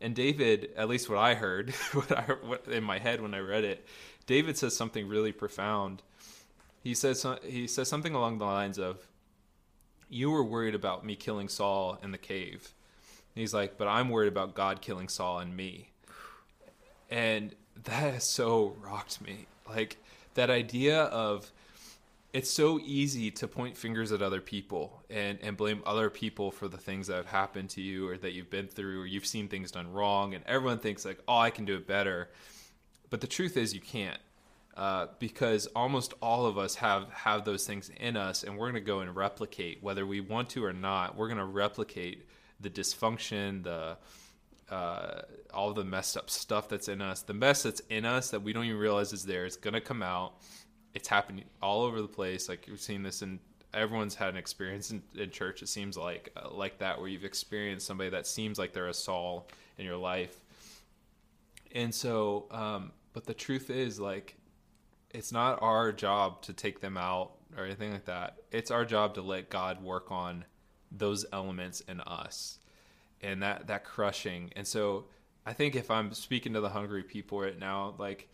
And david at least what i heard what i what in my head when i read it david says something really profound. He says he says something along the lines of you were worried about me killing saul in the cave. And he's like but i'm worried about god killing saul and me. And that has so rocked me. Like that idea of it's so easy to point fingers at other people and, and blame other people for the things that have happened to you or that you've been through or you've seen things done wrong and everyone thinks like oh i can do it better. But the truth is you can't uh, because almost all of us have have those things in us and we're going to go and replicate whether we want to or not. We're going to replicate the dysfunction the uh, all the messed up stuff that's in us. The mess that's in us that we don't even realize is there it's going to come out it's happening all over the place. Like you've seen this in everyone's had an experience in, in church. It seems like uh, like that where you've experienced somebody that seems like they're a Saul in your life. And so, um, but the truth is like, it's not our job to take them out or anything like that. It's our job to let God work on those elements in us and that that crushing. And so, I think if I'm speaking to the hungry people right now, like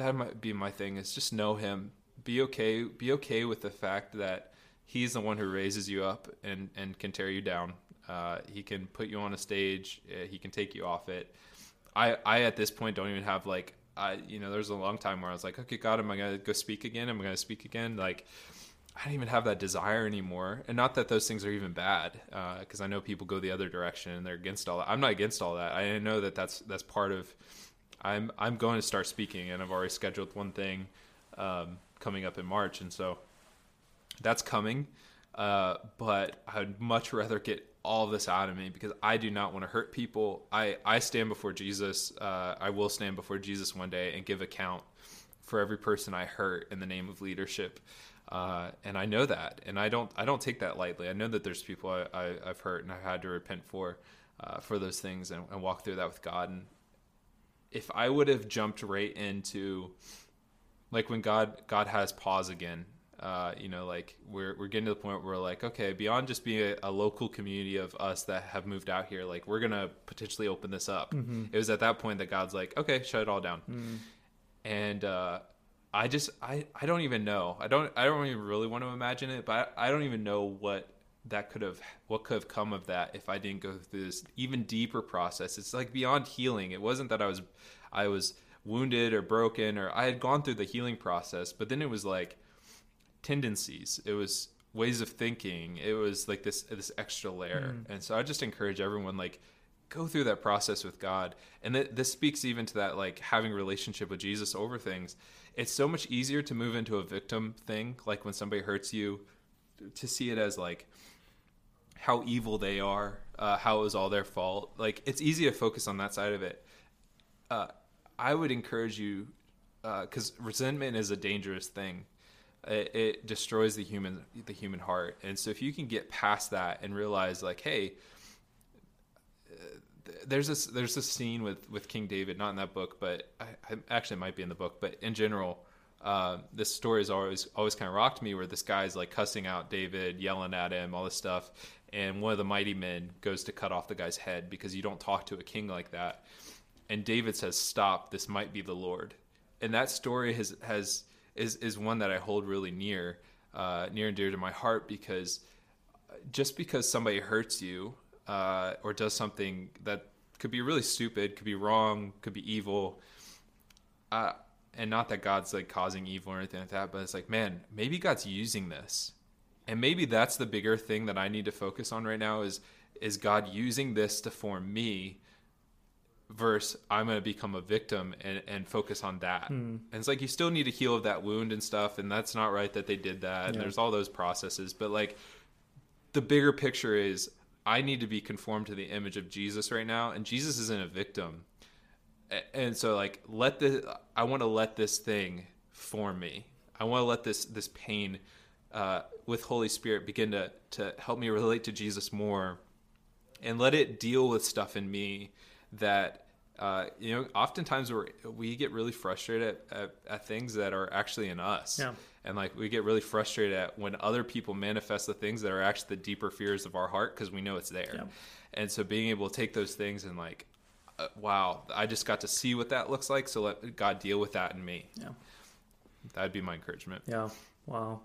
that might be my thing is just know him. Be okay be okay with the fact that he's the one who raises you up and and can tear you down. Uh, he can put you on a stage uh, he can take you off it. I i at this point don't even have like i you know there's a long time where i was like okay god am i gonna go speak again? Am i gonna speak again? Like I don't even have that desire anymore, and not that those things are even bad, because uh, I know people go the other direction and they're against all that. I'm not against all that. I know that that's that's part of I'm I'm going to start speaking, and I've already scheduled one thing um, coming up in March, and so that's coming. Uh, but I'd much rather get all this out of me because I do not want to hurt people. I I stand before Jesus. Uh, I will stand before Jesus one day and give account for every person I hurt in the name of leadership. Uh, and I know that, and I don't I don't take that lightly. I know that there's people I, I, have hurt and I've had to repent for uh, for those things and, and, walk through that with God. And if I would have jumped right into like when God God has pause again, uh, you know, like we're we're getting to the point where we're like, okay, beyond just being a, a, local community of us that have moved out here, like we're gonna potentially open this up. Mm-hmm. It was at that point that God's like, okay, shut it all down, mm-hmm. and uh, I just I I don't even know. I don't I don't even really want to imagine it, but I, I don't even know what that could have what could have come of that if I didn't go through this even deeper process. It's like beyond healing. It wasn't that I was I was wounded or broken or I had gone through the healing process, but then it was like tendencies. It was ways of thinking. It was like this this extra layer. Mm. And so I just encourage everyone like go through that process with God. And th- this speaks even to that like having relationship with Jesus over things. It's so much easier to move into a victim thing like when somebody hurts you to see it as like how evil they are, uh, how it was all their fault. Like it's easy to focus on that side of it. Uh, I would encourage you because uh, resentment is a dangerous thing. It, it, destroys the human the human heart, and so if you can get past that and realize like, hey, uh, there's this there's this scene with with King David, not in that book, but I, I actually it might be in the book, but in general, uh, this story has always always kind of rocked me where this guy's like cussing out David, yelling at him, all this stuff, and one of the mighty men goes to cut off the guy's head because you don't talk to a king like that. And David says, "Stop! This might be the Lord." And that story has has is is one that I hold really near, uh, near and dear to my heart because just because somebody hurts you uh, or does something that could be really stupid, could be wrong, could be evil, uh, and not that God's like causing evil or anything like that, but it's like, man, maybe God's using this and maybe that's the bigger thing that I need to focus on right now is is God using this to form me versus I'm going to become a victim and, and focus on that. Hmm. And it's like you still need to heal of that wound and stuff, and that's not right that they did that. Yeah. And there's all those processes, but like the bigger picture is I need to be conformed to the image of Jesus right now, and Jesus isn't a victim. And so like let the I want to let this thing form me. I want to let this this pain uh, with Holy Spirit begin to to help me relate to Jesus more, and let it deal with stuff in me that uh, you know. Oftentimes we we get really frustrated at, at, at, things that are actually in us. Yeah. And like we get really frustrated at when other people manifest the things that are actually the deeper fears of our heart because we know it's there. Yeah. And so being able to take those things and like, uh, wow, I just got to see what that looks like. So let God deal with that in me. Yeah. That'd be my encouragement. Yeah. Wow.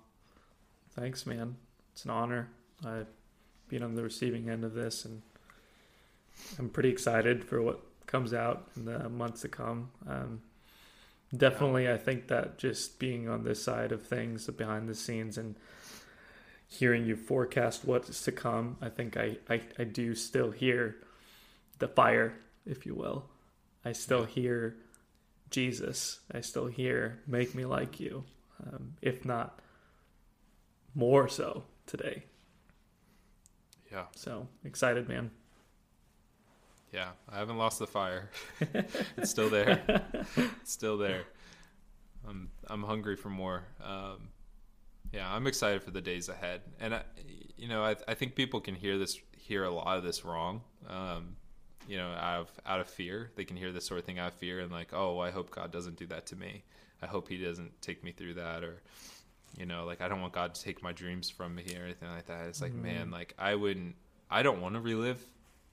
Thanks, man. It's an honor. I've been on the receiving end of this, and I'm pretty excited for what comes out in the months to come. Um, definitely i think that just being on this side of things behind the scenes and hearing you forecast what's to come i think i i, I do still hear the fire if you will i still hear jesus i still hear make me like you um, if not more so today Yeah. so excited man Yeah. I haven't lost the fire. it's still there. It's still there. I'm I'm hungry for more. Um, yeah, I'm excited for the days ahead. And I, you know, I I think people can hear this hear a lot of this wrong. Um, you know, out of out of fear, they can hear this sort of thing out of fear and like, oh, I hope God doesn't do that to me. I hope He doesn't take me through that, or you know, like I don't want God to take my dreams from me or anything like that. It's like, man, like I wouldn't, I don't want to relive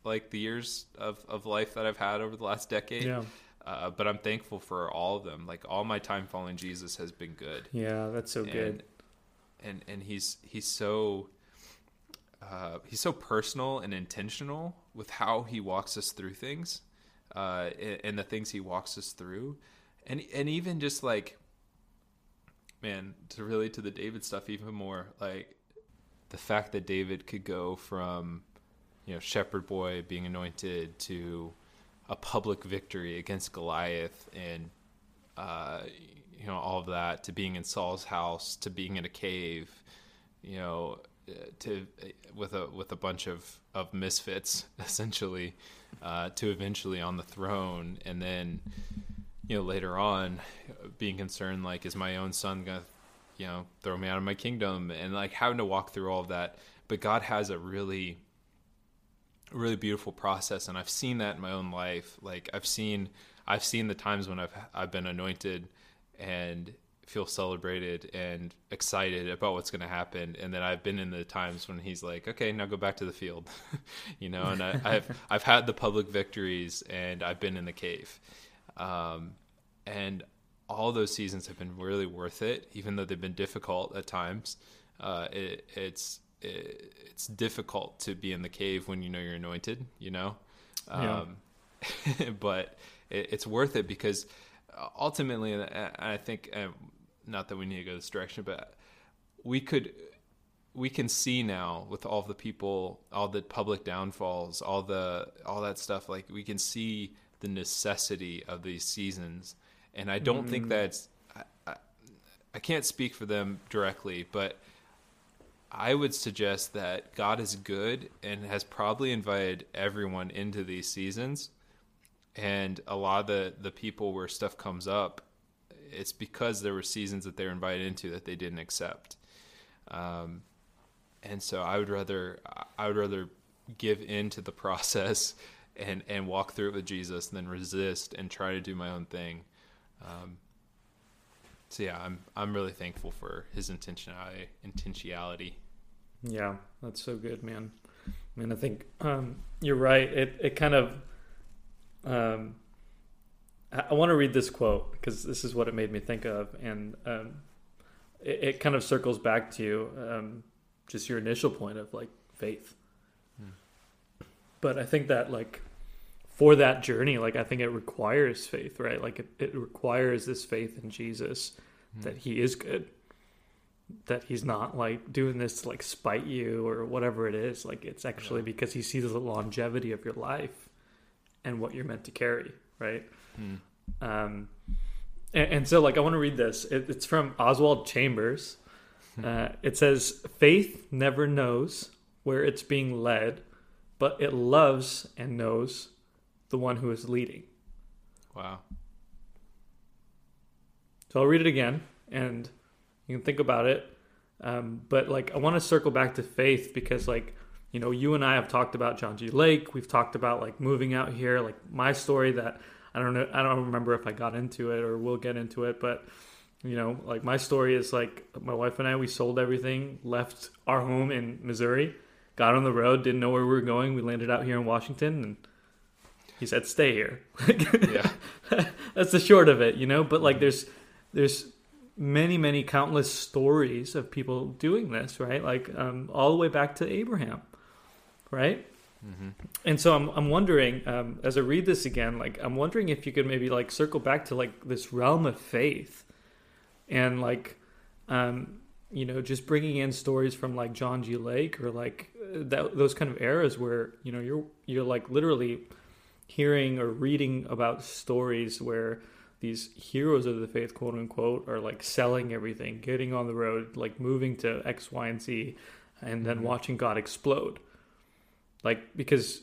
like the years of, of life that I've had over the last decade. yeah Uh, but I'm thankful for all of them. Like all my time following Jesus has been good. yeah that's so good And, and and he's he's so uh, he's so personal and intentional with how he walks us through things, uh, and, the things he walks us through, and and even just like, man, to relate to the David stuff even more, like the fact that David could go from, you know, shepherd boy being anointed to a public victory against Goliath and uh, you know all of that to being in Saul's house to being in a cave, you know, to with a with a bunch of of misfits essentially, uh, to eventually on the throne, and then you know later on being concerned like is my own son gonna you know throw me out of my kingdom? And like having to walk through all of that, but God has a really really beautiful process and I've seen that in my own life. Like I've seen I've seen the times when I've I've been anointed and feel celebrated and excited about what's going to happen and then I've been in the times when he's like okay now go back to the field you know and I, I've I've had the public victories and I've been in the cave um, and all those seasons have been really worth it even though they've been difficult at times uh, it, it's it, it's difficult to be in the cave when you know you're anointed, you know. Yeah. Um, but it, it's worth it because ultimately, and I think, uh, not that we need to go this direction, but we could, we can see now with all the people, all the public downfalls, all the all that stuff. Like we can see the necessity of these seasons, and I don't think mm. that's. I, I, I can't speak for them directly, but I would suggest that God is good and has probably invited everyone into these seasons. And a lot of the, the people where stuff comes up, it's because there were seasons that they were invited into that they didn't accept. Um, and so I would rather I would rather give in to the process and, and walk through it with Jesus than resist and try to do my own thing. Um, so yeah, I'm I'm really thankful for his intentionality intentionality. Yeah, that's so good, man. I mean, I think um, you're right. It it kind of um, I, want to read this quote because this is what it made me think of, and um, it, it kind of circles back to um, just your initial point of like faith. But I think that like for that journey, like I think it requires faith, right? Like it, it requires this faith in Jesus that He is good that he's not like doing this to like spite you or whatever it is. Like it's actually Yeah. because he sees the longevity of your life and what you're meant to carry, right? Hmm. Um, and, and so like I want to read this. It, it's from Oswald Chambers. Uh, it says, "Faith never knows where it's being led, but it loves and knows the one who is leading." Wow. So I'll read it again, and you can think about it. Um, but like, I want to circle back to faith because, like, you know, you and I have talked about John G. Lake. We've talked about like moving out here. Like my story that I don't know. I don't remember if I got into it or we'll get into it, but you know, like my story is like my wife and I. We sold everything, left our home in Missouri, got on the road, didn't know where we were going. We landed out here in Washington, and he said, "Stay here." Yeah. that's the short of it, you know. But like, there's there's many many countless stories of people doing this, right? Like um, all the way back to Abraham, right? And so I'm I'm wondering um, as I read this again, like I'm wondering if you could maybe like circle back to like this realm of faith, and like, um, you know, just bringing in stories from like John G. Lake or like that those kind of eras where you know you're you're like literally hearing or reading about stories where these heroes of the faith, quote unquote, are like selling everything, getting on the road, like moving to X, Y, and Z, and then watching God explode. Like, because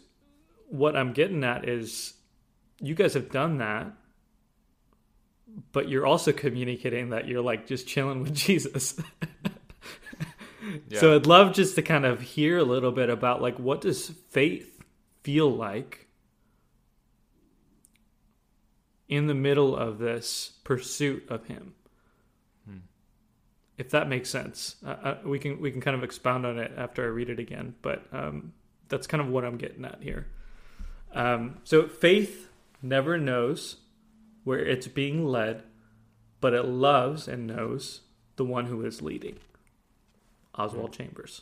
what I'm getting at is you guys have done that, but you're also communicating that you're like just chilling with Jesus. So I'd love just to kind of hear a little bit about like what does faith feel like in the middle of this pursuit of him. If that makes sense, uh, uh, we can we can kind of expound on it after I read it again. But um, that's kind of what I'm getting at here. Um, so faith never knows where it's being led, but it loves and knows the one who is leading. Oswald Chambers.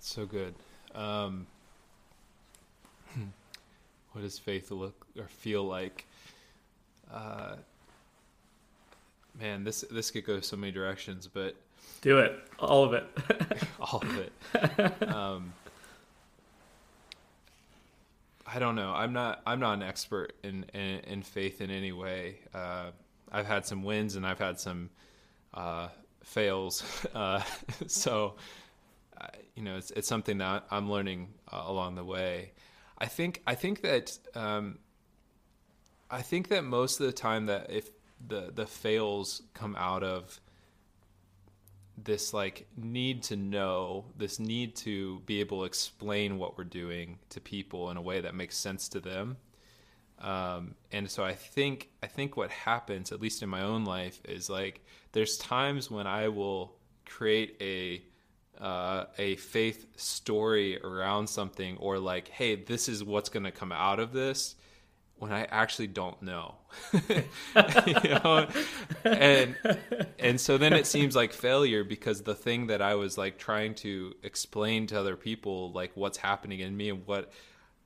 So good. Um, what does faith look or feel like? Uh, man, this this could go so many directions, but Do it, all of it. all of it. Um, I don't know. I'm not. I'm not an expert in in, in faith in any way. Uh, I've had some wins and I've had some uh, fails. Uh, so, you know, it's it's something that I'm learning uh, along the way. I think. I think that. Um, I think that most of the time that if the the fails come out of this like need to know this need to be able to explain what we're doing to people in a way that makes sense to them. Um, and so i think i think what happens at least in my own life is like there's times when i will create a uh, a faith story around something or like hey this is what's going to come out of this when I actually don't know. you know? And and so then it seems like failure because the thing that I was like trying to explain to other people like what's happening in me and what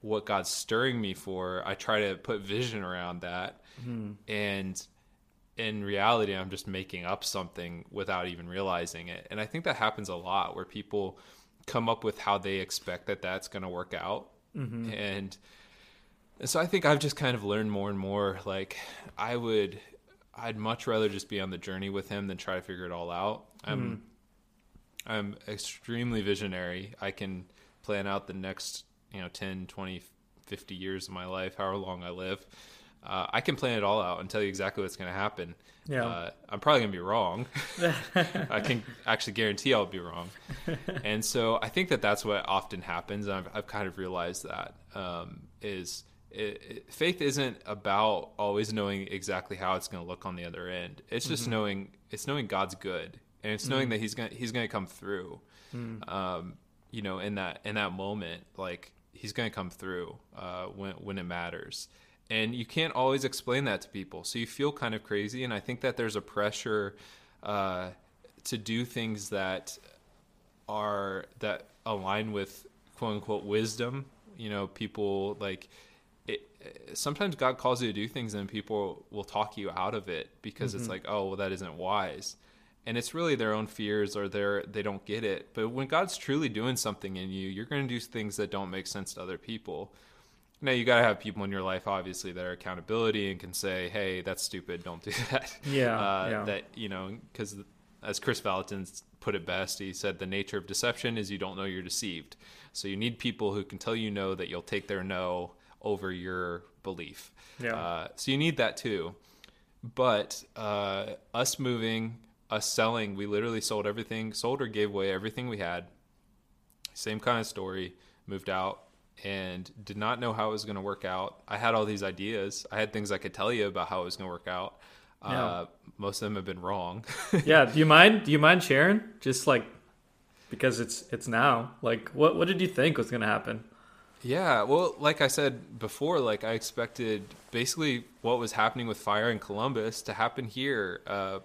what God's stirring me for, I try to put vision around that. Hmm. And in reality I'm just making up something without even realizing it. And I think that happens a lot where people come up with how they expect that that's going to work out. Mm-hmm. And and so I think I've just kind of learned more and more. Like I would, I'd much rather just be on the journey with him than try to figure it all out. I'm, I'm extremely visionary. I can plan out the next, you know, 10, 20, 50 years of my life, however long I live. Uh, I can plan it all out and tell you exactly what's going to happen. Yeah. Uh, I'm probably going to be wrong. I can actually guarantee I'll be wrong. and so I think that that's what often happens. And I've, I've kind of realized that um, is it, it, faith isn't about always knowing exactly how it's going to look on the other end. It's just knowing it's knowing God's good, and it's knowing that He's going to He's going to come through. Um, you know, in that in that moment, like He's going to come through uh, when when it matters. And you can't always explain that to people, so you feel kind of crazy. And I think that there's a pressure uh, to do things that are that align with quote unquote wisdom. You know, people like sometimes God calls you to do things and people will talk you out of it because it's like, oh, well, that isn't wise. And it's really their own fears or their they don't get it. But when God's truly doing something in you, you're going to do things that don't make sense to other people. Now you got to have people in your life, obviously, that are accountability and can say, "Hey, that's stupid. Don't do that." Yeah, uh, yeah. That you know, because as Chris Vallotton put it best, he said, "The nature of deception is you don't know you're deceived." So you need people who can tell you no that you'll take their no over your belief. Yeah. Uh, so you need that too. But uh, us moving, us selling, we literally sold everything, sold or gave away everything we had. Same kind of story. Moved out and did not know how it was going to work out. I had all these ideas. I had things I could tell you about how it was going to work out. Yeah. Uh, most of them have been wrong. yeah. Do you mind? Do you mind sharing? Just like because it's it's now. Like, what what did you think was gonna happen? Yeah, well, like I said before, like I expected basically what was happening with fire in Columbus to happen here. Uh,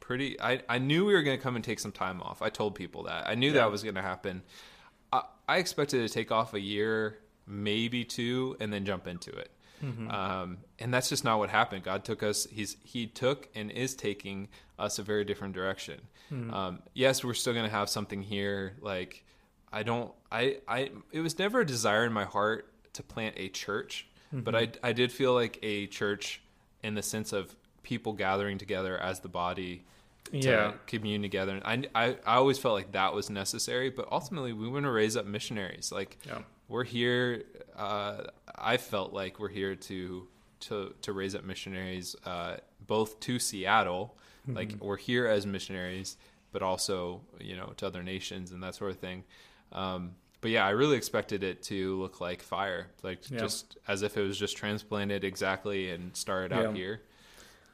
pretty, I, I knew we were going to come and take some time off. I told people that. I knew Yeah. that was going to happen. I, I expected to take off a year, maybe two, and then jump into it. Mm-hmm. Um, and that's just not what happened. God took us. He's he took and is taking us a very different direction. Mm-hmm. Um, yes, we're still going to have something here. Like I don't. I I. It was never a desire in my heart to plant a church, mm-hmm. but I I did feel like a church in the sense of people gathering together as the body to yeah. commune together. I, I, I always felt like that was necessary, but ultimately we want to raise up missionaries. Like yeah. we're here. Uh, I felt like we're here to to to raise up missionaries, uh, both to Seattle. Mm-hmm. Like we're here as missionaries, but also you know to other nations and that sort of thing. Um, but yeah, I really expected it to look like fire, like yeah. just as if it was just transplanted exactly and started out here.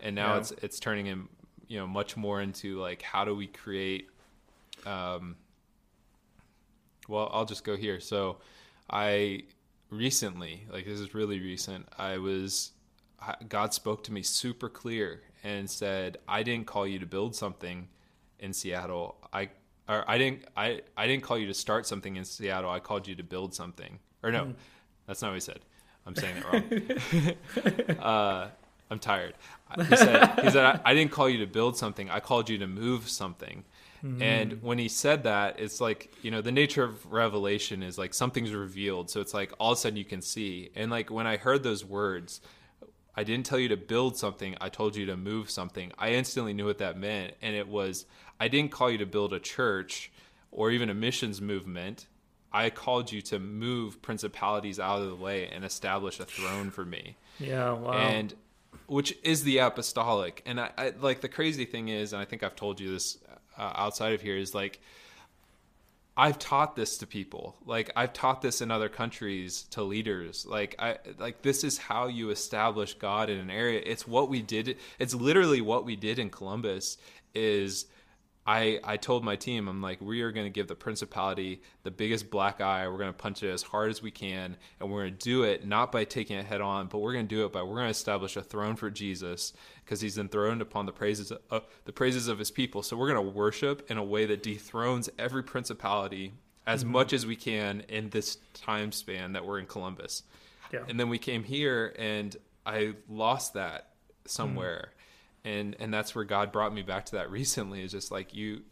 And now it's it's turning in you know much more into like how do we create um well i'll just go here so i recently like this is really recent i was god spoke to me super clear and said i didn't call you to build something in seattle i or i didn't i i didn't call you to start something in seattle i called you to build something or no mm. that's not what he said i'm saying it wrong uh I'm tired. He said, he said I, I, didn't call you to build something. I called you to move something. And when he said that, it's like, you know, the nature of revelation is like something's revealed. So it's like all of a sudden you can see. And like when I heard those words, I didn't tell you to build something. I told you to move something. I instantly knew what that meant. And it was, I didn't call you to build a church or even a missions movement. I called you to move principalities out of the way and establish a throne for me. Yeah, wow. And which is the apostolic. And I, I, like the crazy thing is, and I think I've told you this uh, outside of here, is like I've taught this to people. Like I've taught this in other countries to leaders. Like I like this is how you establish God in an area. It's what we did. It's literally what we did in Columbus. Is I I told my team I'm like we are going to give the principality the biggest black eye. We're going to punch it as hard as we can, and we're going to do it not by taking it head on, but we're going to do it by we're going to establish a throne for Jesus because He's enthroned upon the praises of, uh, the praises of His people. So we're going to worship in a way that dethrones every principality as mm-hmm. much as we can in this time span that we're in Columbus. Yeah. And then we came here, and I lost that somewhere. Mm-hmm and and that's where God brought me back to that recently. Is just like you,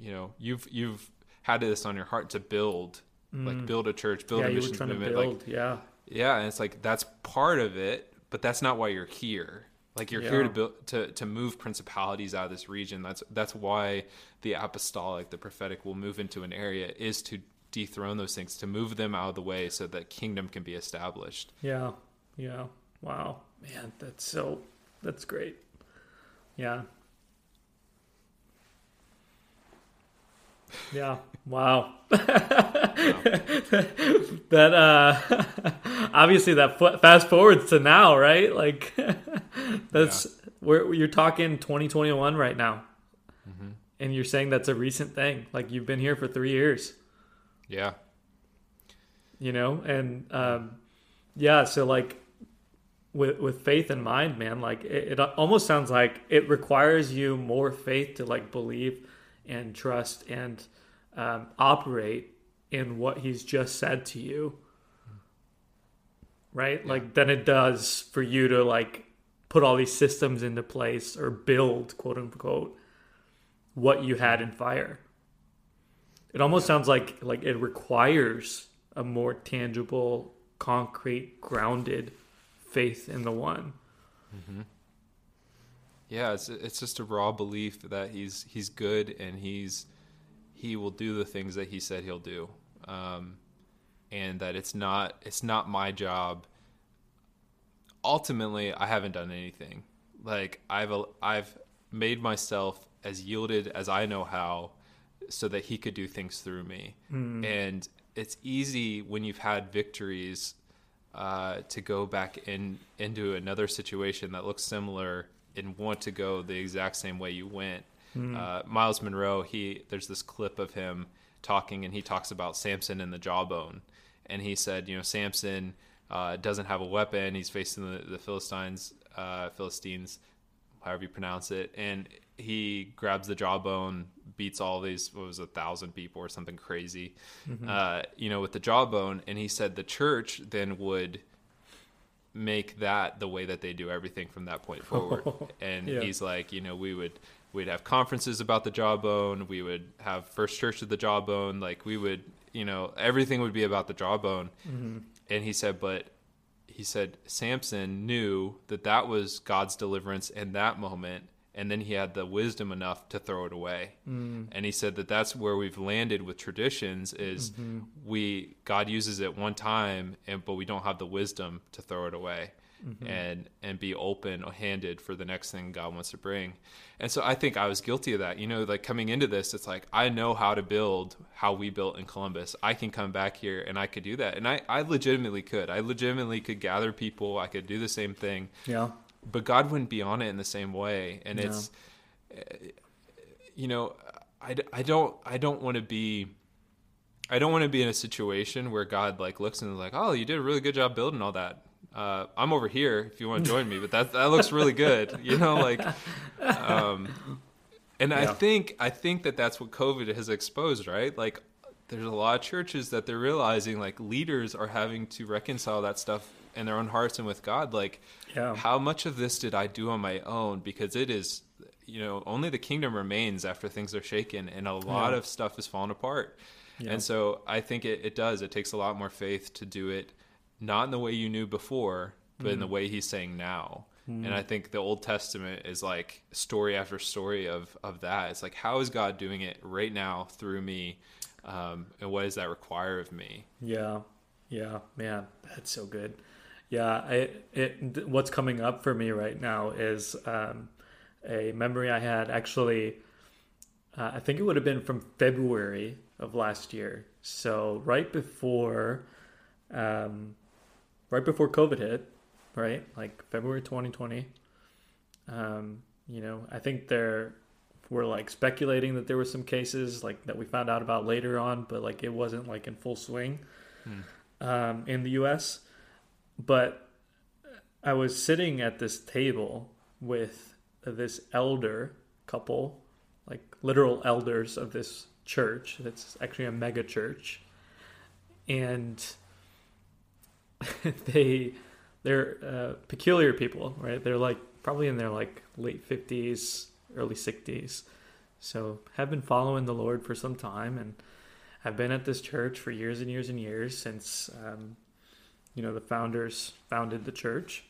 you know, you've you've had this on your heart to build, mm. like build a church, build yeah, a mission movement, build, like yeah, yeah, and it's like that's part of it, but that's not why you're here. Like you're yeah. here to build to to move principalities out of this region. That's that's why the apostolic, the prophetic, will move into an area is to dethrone those things, to move them out of the way, so that kingdom can be established. Yeah, yeah. Wow, man, that's so that's great. Yeah. Yeah. Wow. that uh obviously that fast forwards to now, right? Like that's yeah. where you're talking 2021 right now. Mm-hmm. And you're saying that's a recent thing. Like you've been here for 3 years. Yeah. You know, and um yeah, so like with with faith in mind, man. Like it, it almost sounds like it requires you more faith to like believe and trust and um, operate in what he's just said to you, right? Yeah. Like than it does for you to like put all these systems into place or build quote unquote what you had in fire. It almost sounds like like it requires a more tangible, concrete, grounded faith in the one. Mm-hmm. Yeah, it's it's just a raw belief that he's he's good and he's he will do the things that he said he'll do, um, and that it's not it's not my job. Ultimately, I haven't done anything. Like I've I've made myself as yielded as I know how, so that he could do things through me. Mm. And it's easy when you've had victories uh, to go back in into another situation that looks similar and want to go the exact same way you went. Mm. Uh, Myles Munroe, he there's this clip of him talking, and he talks about Samson and the jawbone, and he said, you know, Samson uh, doesn't have a weapon; he's facing the, the Philistines, uh, Philistines, however you pronounce it, and he grabs the jawbone, beats all these what was a thousand people or something crazy, uh, you know, with the jawbone, and he said the church then would make that the way that they do everything from that point forward. and Yeah. he's like, you know, we would we'd have conferences about the jawbone, we would have first church of the jawbone, like we would, you know, everything would be about the jawbone. And he said, but he said Samson knew that that was God's deliverance in that moment, and then he had the wisdom enough to throw it away. Mm. And he said that that's where we've landed with traditions is we God uses it one time, and but we don't have the wisdom to throw it away. And and be open handed for the next thing God wants to bring, and so I think I was guilty of that. You know, like coming into this, it's like I know how to build how we built in Columbus. I can come back here and I could do that, and I I legitimately could. I legitimately could gather people. I could do the same thing Yeah. But God wouldn't be on it in the same way. And No. it's, you know, I, I don't, I don't want to be, I don't want to be in a situation where God like looks and is like, oh, you did a really good job building all that. Uh, I'm over here if you want to join me, but that that looks really good, you know, like, um, and I think I think that that's what COVID has exposed, right? Like, there's a lot of churches that they're realizing like leaders are having to reconcile that stuff in their own hearts and with God, like Yeah. how much of this did I do on my own? Because it is, you know, only the kingdom remains after things are shaken, and a lot Yeah. of stuff is falling apart. Yeah. And so I think it, it does. It takes a lot more faith to do it, not in the way you knew before, but Mm. in the way he's saying now. And I think the Old Testament is like story after story of, of that. It's like, how is God doing it right now through me? Um, and what does that require of me? Yeah, yeah, man, that's so good. Yeah, I it what's coming up for me right now is um, a memory I had actually. Uh, I think it would have been from February of last year. So right before, um, right before COVID hit, right, like February 2020. Um, you know, I think there were like speculating that there were some cases like that we found out about later on, but like it wasn't like in full swing um, in the U.S. But I was sitting at this table with this elder couple, like literal elders of this church. It's actually a mega church, and they they're uh, peculiar people, right? They're like probably in their like late fifties, early sixties. So have been following the Lord for some time and have been at this church for years and years and years since um, you know the founders founded the church.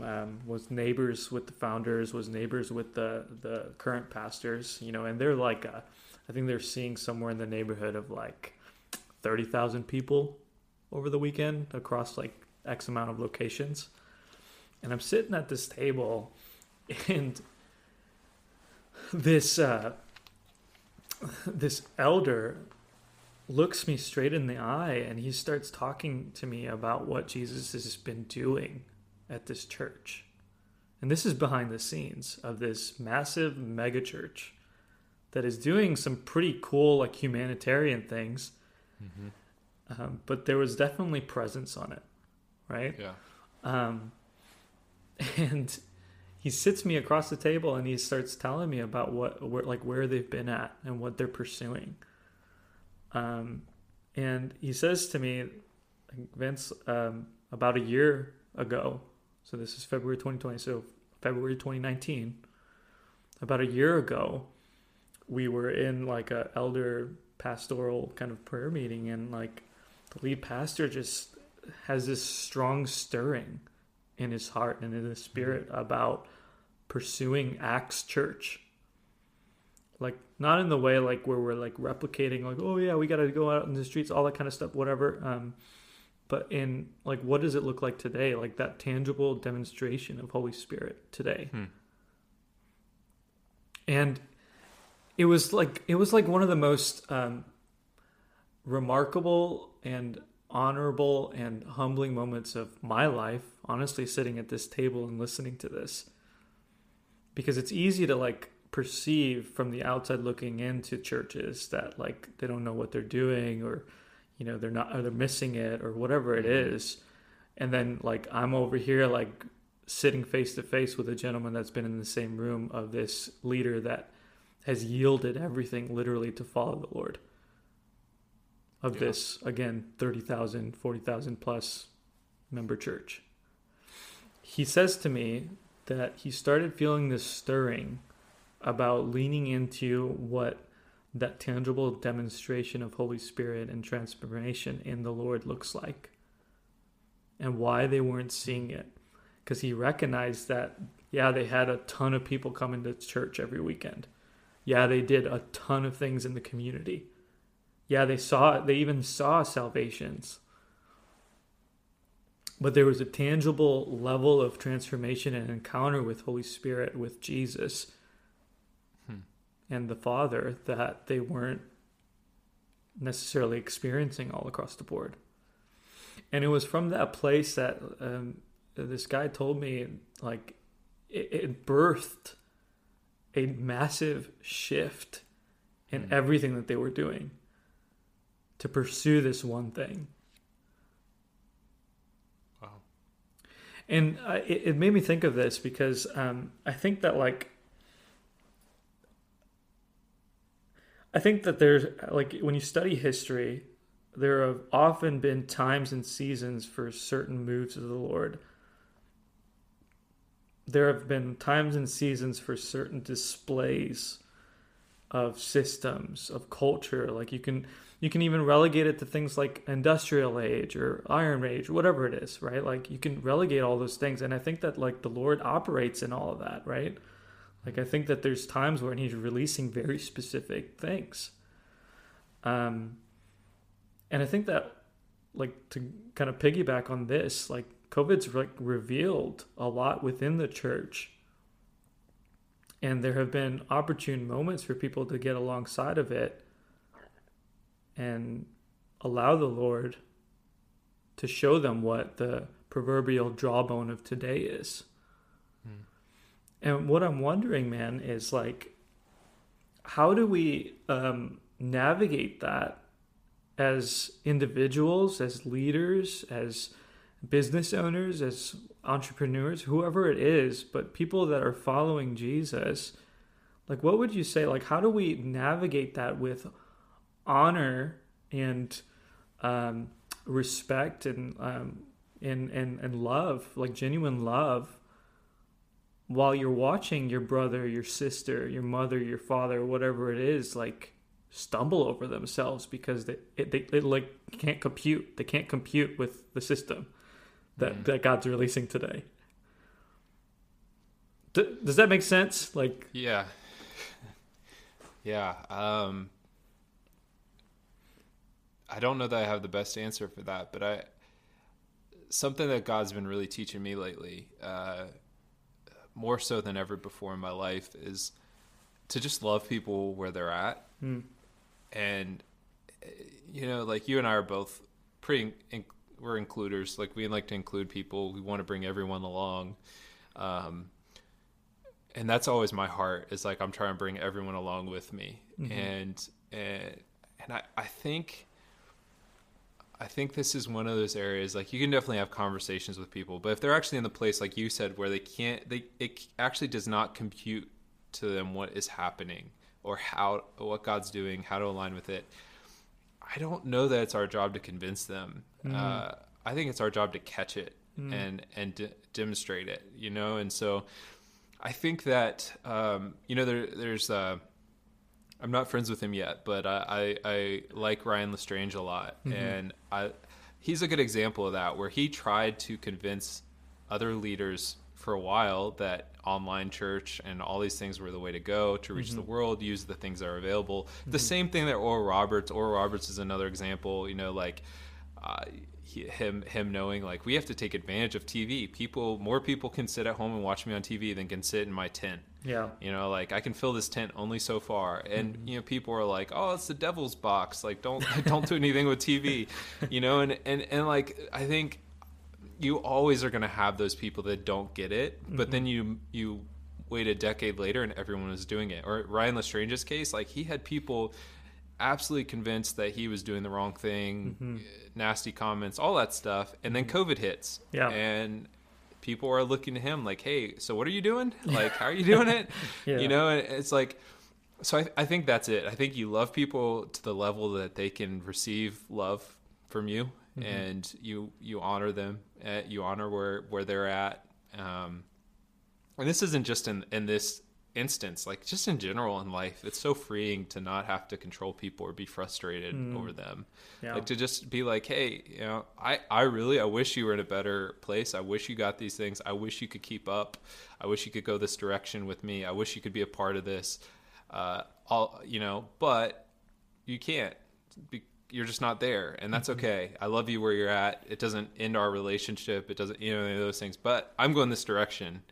Um, was neighbors with the founders, was neighbors with the the current pastors, you know, and they're like, uh, I think they're seeing somewhere in the neighborhood of like thirty thousand people over the weekend across like X amount of locations. And I'm sitting at this table and this uh, this elder looks me straight in the eye and he starts talking to me about what Jesus has been doing at this church. And this is behind the scenes of this massive mega church that is doing some pretty cool like humanitarian things. Um, but there was definitely presence on it, right? Yeah. Um, and he sits me across the table and he starts telling me about what, where, like where they've been at and what they're pursuing. Um, and he says to me, Vince, um, about a year ago, so this is February 2020, so February 2019, about a year ago, we were in like a elder pastoral kind of prayer meeting and like the lead pastor just has this strong stirring in his heart and in his spirit about pursuing Acts Church. Like not in the way like where we're like replicating like oh yeah we got to go out in the streets all that kind of stuff whatever um but in like what does it look like today like that tangible demonstration of Holy Spirit today. Hmm. And it was like it was like one of the most um remarkable and honorable and humbling moments of my life, honestly, sitting at this table and listening to this. Because it's easy to like perceive from the outside looking into churches that like they don't know what they're doing or you know they're not or they're missing it or whatever it mm-hmm. is and then like i'm over here like sitting face to face with a gentleman that's been in the same room of this leader that has yielded everything literally to follow the Lord. Of Yeah. this, again, 30,000, 40,000 plus member church. He says to me that he started feeling this stirring about leaning into what that tangible demonstration of Holy Spirit and transformation in the Lord looks like and why they weren't seeing it. Because he recognized that, yeah, they had a ton of people coming to church every weekend. Yeah, they did a ton of things in the community. Yeah, they saw they even saw salvations. But there was a tangible level of transformation and encounter with Holy Spirit, with Jesus. And the Father that they weren't necessarily experiencing all across the board. And it was from that place that um, this guy told me, like, it, it birthed a massive shift in Hmm. everything that they were doing to pursue this one thing. Wow. And I, it, it made me think of this because um, I think that like I think that there's like when you study history, there have often been times and seasons for certain moves of the Lord. There have been times and seasons for certain displays of systems of culture. Like you can you can even relegate it to things like industrial age or iron age, whatever it is, right? Like you can relegate all those things, and I think that like the Lord operates in all of that, right? Like I think that there's times when He's releasing very specific things, um, and I think that like to kind of piggyback on this, like COVID's like revealed a lot within the church. And there have been opportune moments for people to get alongside of it and allow the Lord to show them what the proverbial jawbone of today is. And what I'm wondering, man, is like, how do we um, navigate that as individuals, as leaders, as business owners, as entrepreneurs, whoever it is, but people that are following Jesus? Like, what would you say? Like, how do we navigate that with honor and um, respect and, um, and and and love, like genuine love, while you're watching your brother, your sister, your mother, your father, whatever it is, like stumble over themselves because they it, they, they like can't compute. They can't compute with the system that that God's releasing today. D- does that make sense? Like, Yeah. Yeah. Um, I don't know that I have the best answer for that, but I something that God's been really teaching me lately, uh, more so than ever before in my life, is to just love people where they're at, Hmm. and uh, you know, like you and I are both pretty. In, we're includers. Like we like to include people. We want to bring everyone along. Um, and that's always my heart is like i'm trying to bring everyone along with me and and and I, I think i think this is one of those areas like you can definitely have conversations with people but if they're actually in the place like you said where they can't they it actually does not compute to them what is happening or how what god's doing how to align with it. I don't know that it's our job to convince them. Uh, i think it's our job to catch it and and de- demonstrate it you know? And so I think that um, you know there, there's uh, I'm not friends with him yet, but I, I, I like Ryan LeStrange a lot, mm-hmm. and I he's a good example of that where he tried to convince other leaders for a while that online church and all these things were the way to go to reach the mm-hmm. world, use the things that are available. The mm-hmm. same thing that Oral Roberts. Oral Roberts is another example. You know, like. Uh, he, him him knowing like we have to take advantage of TV. People more people can sit at home and watch me on TV than can sit in my tent. Yeah, You know, like I can fill this tent only so far, and mm-hmm. you know, people are like, "Oh, it's the devil's box. Like, don't don't do anything with TV." You know, and and and like I think you always are going to have those people that don't get it, but then mm-hmm. you you wait a decade later and everyone was doing it. Or Ryan LeStrange's case, like he had people absolutely convinced that he was doing the wrong thing, mm-hmm. nasty comments, all that stuff, and then COVID hits, Yeah. and people are looking to him like, "Hey, so what are you doing? Like, how are you doing it?" Yeah. You know, and it's like, so I, I think that's it. I think you love people to the level that they can receive love from you, and you you honor them, uh, you honor where where they're at. Um, and this isn't just in in this instance like just in general in life it's so freeing to not have to control people or be frustrated over them. Yeah. like to just be like hey you know i i really i wish you were in a better place. I wish you got these things. I wish you could keep up. I wish you could go this direction with me. I wish you could be a part of this. Uh all you know but you can't be, you're just not there and that's okay. I love you where you're at. It doesn't end our relationship. It doesn't you know any of those things. But i'm going this direction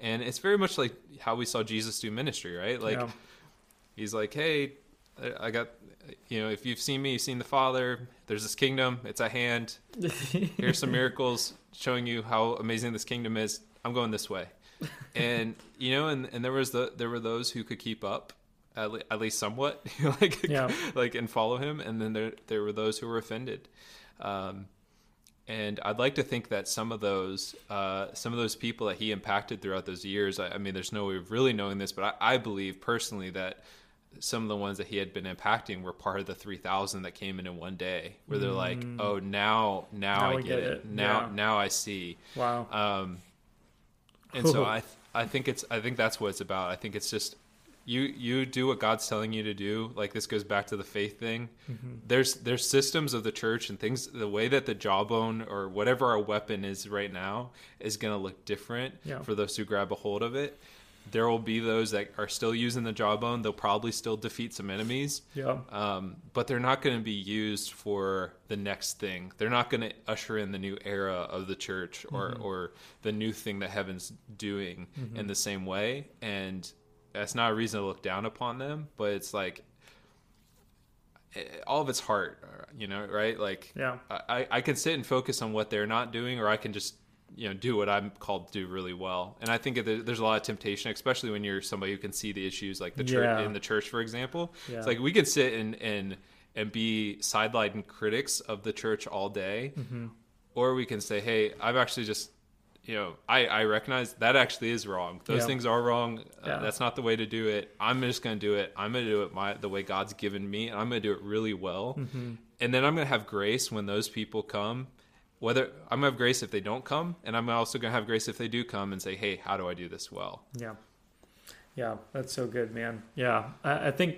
and it's very much like how we saw jesus do ministry right? Like Yeah. he's like hey i got you know if you've seen me you've seen the father. There's this kingdom. It's at hand. Here's some miracles showing you how amazing this kingdom is. I'm going this way. And you know and, and there was the there were those who could keep up at, le- at least somewhat like Yeah. like and follow him. And then there there were those who were offended. Um and I'd like to think that some of those, uh, some of those people that he impacted throughout those years, I, I mean, there's no way of really knowing this, but I, I believe personally that some of the ones that he had been impacting were part of the 3000 that came in in one day where they're like oh now now, Now i get, get it. it. now Yeah. now i see wow. um and so i i think it's i think that's what it's about i think it's just you you do what god's telling you to do like this goes back to the faith thing Mm-hmm. there's there's systems of the church and things the way that the jawbone or whatever our weapon is right now is going to look different Yeah. for those who grab a hold of it there will be those that are still using the jawbone they'll probably still defeat some enemies yeah. um, but they're not going to be used for the next thing. They're not going to usher in the new era of the church or or the new thing that heaven's doing in the same way. And that's not a reason to look down upon them, but it's like eh, all of its heart, you know, right? Like, Yeah. I, I can sit and focus on what they're not doing, or I can just you know do what I'm called to do really well. And I think there's a lot of temptation, especially when you're somebody who can see the issues, like the church Yeah. in the church, for example. Yeah. It's like we can sit and and and be sidelined critics of the church all day, Mm-hmm. or we can say, hey, I've actually just you know I, I recognize that actually is wrong those Yeah. things are wrong Yeah. uh, that's not the way to do it i'm just going to do it i'm going to do it my the way god's given me and i'm going to do it really well Mm-hmm. and then i'm going to have grace when those people come whether i'm going to have grace if they don't come and i'm also going to have grace if they do come and say hey how do i do this well Yeah. Yeah, that's so good, man. Yeah, I, I think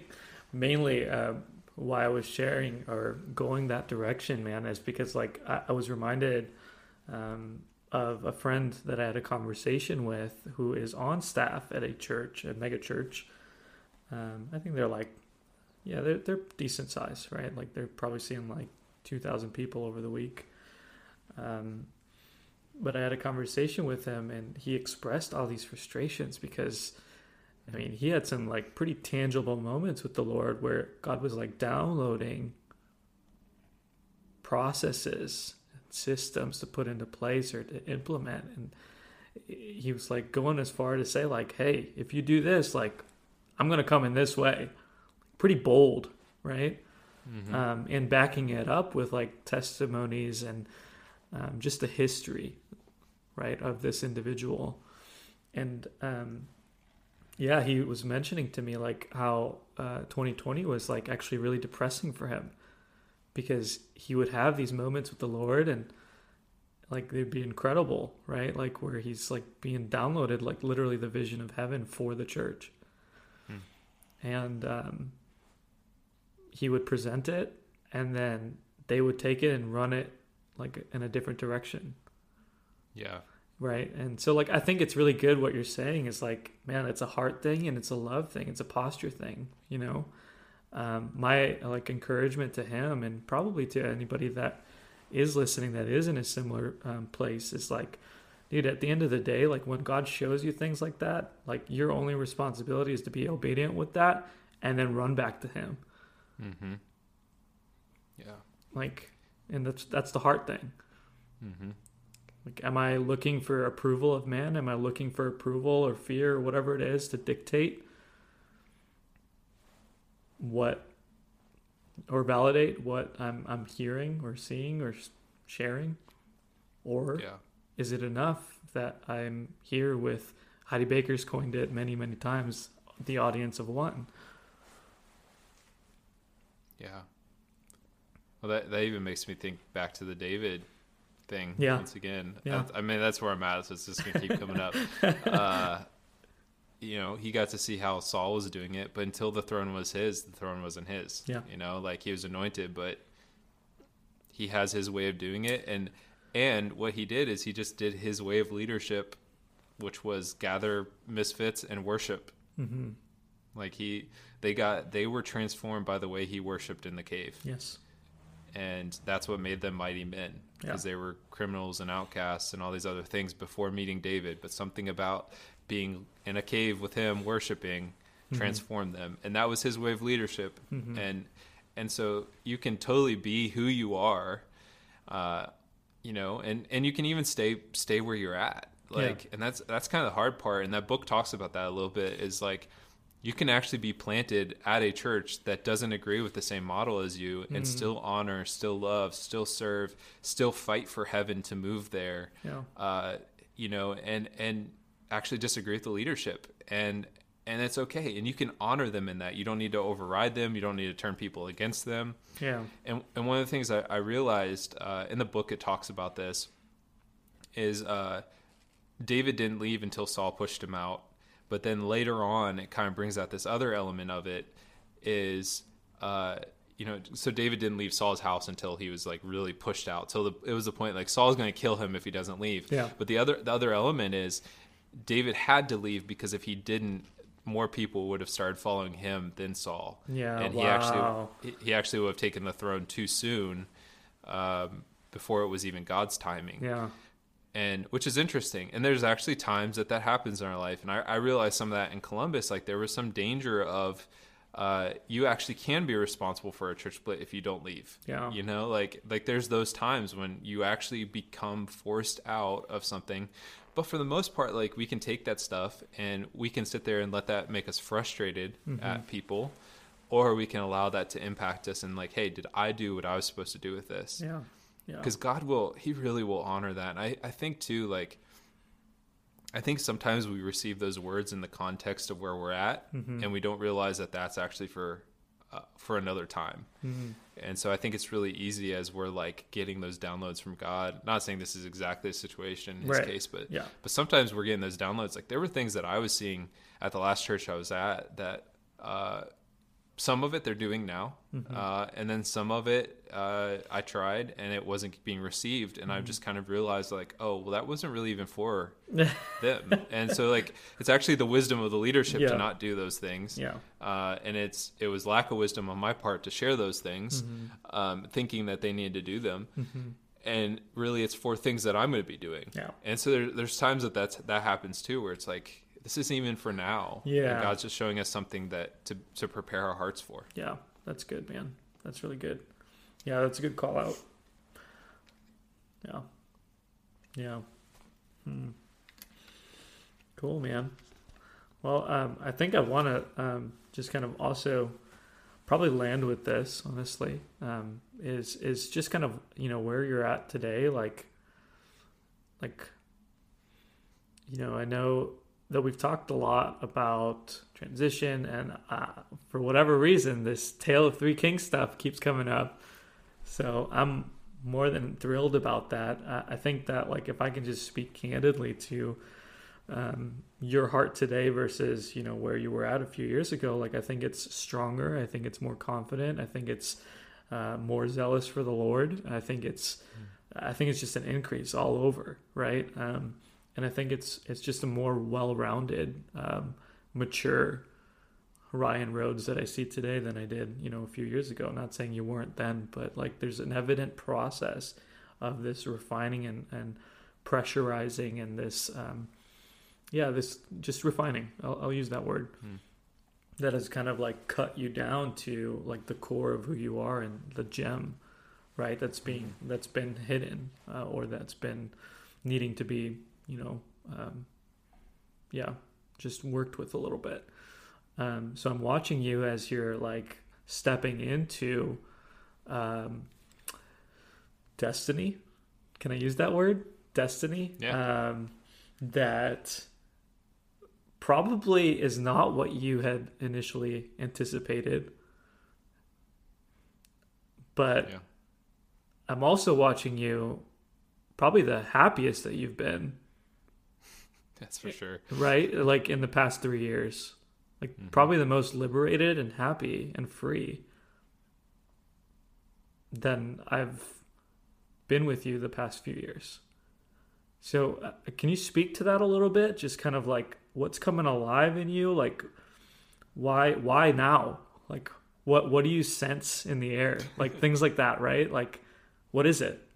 mainly uh, why I was sharing or going that direction, man, is because like I, I was reminded um, of a friend that I had a conversation with who is on staff at a church, a mega church. Um, I think they're like, yeah, they're they're decent size, right? Like they're probably seeing like two thousand people over the week. Um, but I had a conversation with him, and he expressed all these frustrations because, I mean, he had some like pretty tangible moments with the Lord where God was like downloading processes, systems to put into place or to implement, and he was like going as far to say like, "Hey, if you do this, like, I'm gonna come in this way." Pretty bold, right? Um, and backing it up with like testimonies and um, just the history, right, of this individual. And um, yeah, he was mentioning to me like how uh, 2020 was like actually really depressing for him because he would have these moments with the Lord and like they'd be incredible, right? Like where he's like being downloaded, like literally the vision of heaven for the church. And um, he would present it and then they would take it and run it like in a different direction. Yeah. Right? And so like i think it's really good what you're saying is like man it's a heart thing and it's a love thing. It's a posture thing you know um, my like encouragement to him and probably to anybody that is listening that is in a similar um, place is like dude at the end of the day like when god shows you things like that like your only responsibility is to be obedient with that and then run back to him. Mm-hmm. Yeah. Like and that's that's the heart thing. Mm-hmm. Like am i looking for approval of man? Am i looking for approval or fear or whatever it is to dictate what or validate what i'm i'm hearing or seeing or sharing or yeah is it enough that I'm here with Heidi Baker's coined it many, many times, the audience of one. Yeah. Well, that that even makes me think back to the David thing. Yeah. Once again, Yeah. That's- I mean, that's where I'm at. So it's just gonna keep coming up. uh, you know, he got to see how Saul was doing it, but until the throne was his, the throne wasn't his. Yeah. You know, like he was anointed, but he has his way of doing it, and and what he did is he just did his way of leadership, which was gather misfits and worship. Mm-hmm. Like he, they got, they were transformed by the way he worshipped in the cave Yes. and that's what made them mighty men because Yeah. they were criminals and outcasts and all these other things before meeting David. But something about being in a cave with him, worshiping, transformed them, and that was his way of leadership. And and so you can totally be who you are, uh, you know, and and you can even stay stay where you're at. Like, and that's that's kind of the hard part. And that book talks about that a little bit. Is like you can actually be planted at a church that doesn't agree with the same model as you and still honor, still love, still serve, still fight for heaven to move there. Yeah. Uh, you know, and and actually disagree with the leadership and and it's okay and you can honor them in that. You don't need to override them, you don't need to turn people against them. Yeah. And and one of the things I, I realized uh, in the book it talks about this is uh, David didn't leave until Saul pushed him out, but then later on it kind of brings out this other element of it is uh, you know so David didn't leave Saul's house until he was like really pushed out till the, it was the point like Saul's going to kill him if he doesn't leave. Yeah. But the other the other element is David had to leave because if he didn't more people would have started following him than Saul. Yeah, and he actually he- he actually would have taken the throne too soon um, before it was even God's timing. Yeah. And which is interesting. And there's actually times that that happens in our life. And I, I realized some of that in Columbus. Like there was some danger of uh, you actually can be responsible for a church split if you don't leave. Yeah. You know, like like there's those times when you actually become forced out of something. But for the most part, like we can take that stuff and we can sit there and let that make us frustrated mm-hmm. at people, or we can allow that to impact us and like, hey, did I do what I was supposed to do with this? Yeah. Yeah. because God will He really will honor that. And I I think too like I think sometimes we receive those words in the context of where we're at, mm-hmm. and we don't realize that that's actually for uh, for another time. And so I think it's really easy as we're like getting those downloads from God. Not saying this is exactly the situation in his Right. case, but Yeah. but sometimes we're getting those downloads. Like there were things that I was seeing at the last church I was at that uh, some of it they're doing now, uh, and then some of it uh, I tried and it wasn't being received, and I've just kind of realized like, oh, well, that wasn't really even for them, and so like it's actually the wisdom of the leadership Yeah. to not do those things, Yeah. uh, and it's it was lack of wisdom on my part to share those things, um, thinking that they needed to do them. And really, it's for things that I'm going to be doing. Yeah. And so there, there's times that that's, that happens too, where it's like this isn't even for now. Yeah. And God's just showing us something that to to prepare our hearts for. Yeah, that's good, man. That's really good. Yeah, that's a good call out. Yeah. Yeah. Hmm. Cool, man. Well, um, I think I want to um, just kind of also probably land with this. Honestly, um, is is just kind of you know where you're at today, like, like, you know, I know that we've talked a lot about transition, and uh, for whatever reason, this Tale of Three Kings stuff keeps coming up. So I'm more than thrilled about that. Uh, I think that like if I can just speak candidly to um, your heart today versus you know where you were at a few years ago, like I think it's stronger. I think it's more confident. I think it's uh, more zealous for the Lord. I think it's I think it's just an increase all over, right? Um, and I think it's it's just a more well-rounded, um, mature Ryan Rhodes that I see today than I did, you know, a few years ago. Not saying you weren't then, but like there's an evident process of this refining and, and pressurizing and this, um, yeah, this just refining. I'll, I'll use that word. That has kind of like cut you down to like the core of who you are and the gem, right? That's being that's been hidden uh, or that's been needing to be, you know, um, yeah, just worked with a little bit. Um, so I'm watching you as you're like stepping into um, destiny. Can I use that word? Destiny. Yeah. Um, that probably is not what you had initially anticipated. But Yeah. I'm also watching you probably the happiest that you've been, That's for sure. right? Like in the past three years. Like probably the most liberated and happy and free than I've been with you the past few years. So, uh, can you speak to that a little bit? Just kind of like what's coming alive in you? Like, why why now? Like, what what do you sense in the air? Like things like that, right? Like, what is it?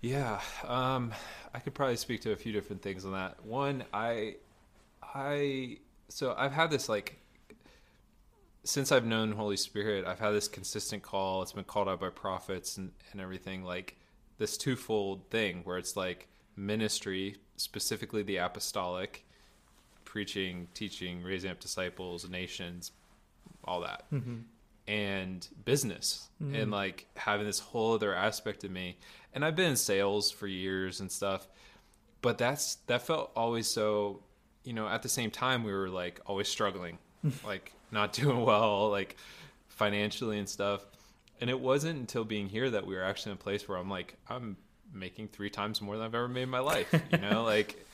Yeah, um, I could probably speak to a few different things on that. One, I, I, so I've had this like, since I've known Holy Spirit, I've had this consistent call. It's been called out by prophets and, and everything, like this twofold thing where it's like ministry, specifically the apostolic, preaching, teaching, raising up disciples, nations, all that mm-hmm. And business and hmm. like having this whole other aspect of me. And i've been in sales for years and stuff but that's that felt always so you know at the same time we were like always struggling like not doing well like financially and stuff. And it wasn't until being here that we were actually in a place where i'm like i'm making three times more than i've ever made in my life you know? Like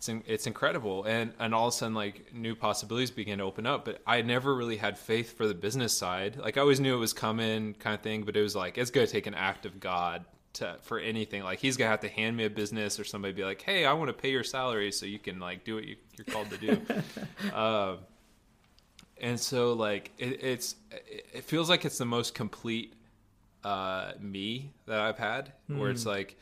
it's in, it's incredible. And and all of a sudden like new possibilities began to open up but i never really had faith for the business side. Like i always knew it was coming kind of thing but it was like it's going to take an act of god to for anything. Like he's going to have to hand me a business or somebody be like hey i want to pay your salary so you can like do what you, you're called to do. Um, and so like it, it's it feels like it's the most complete uh me that i've had where it's like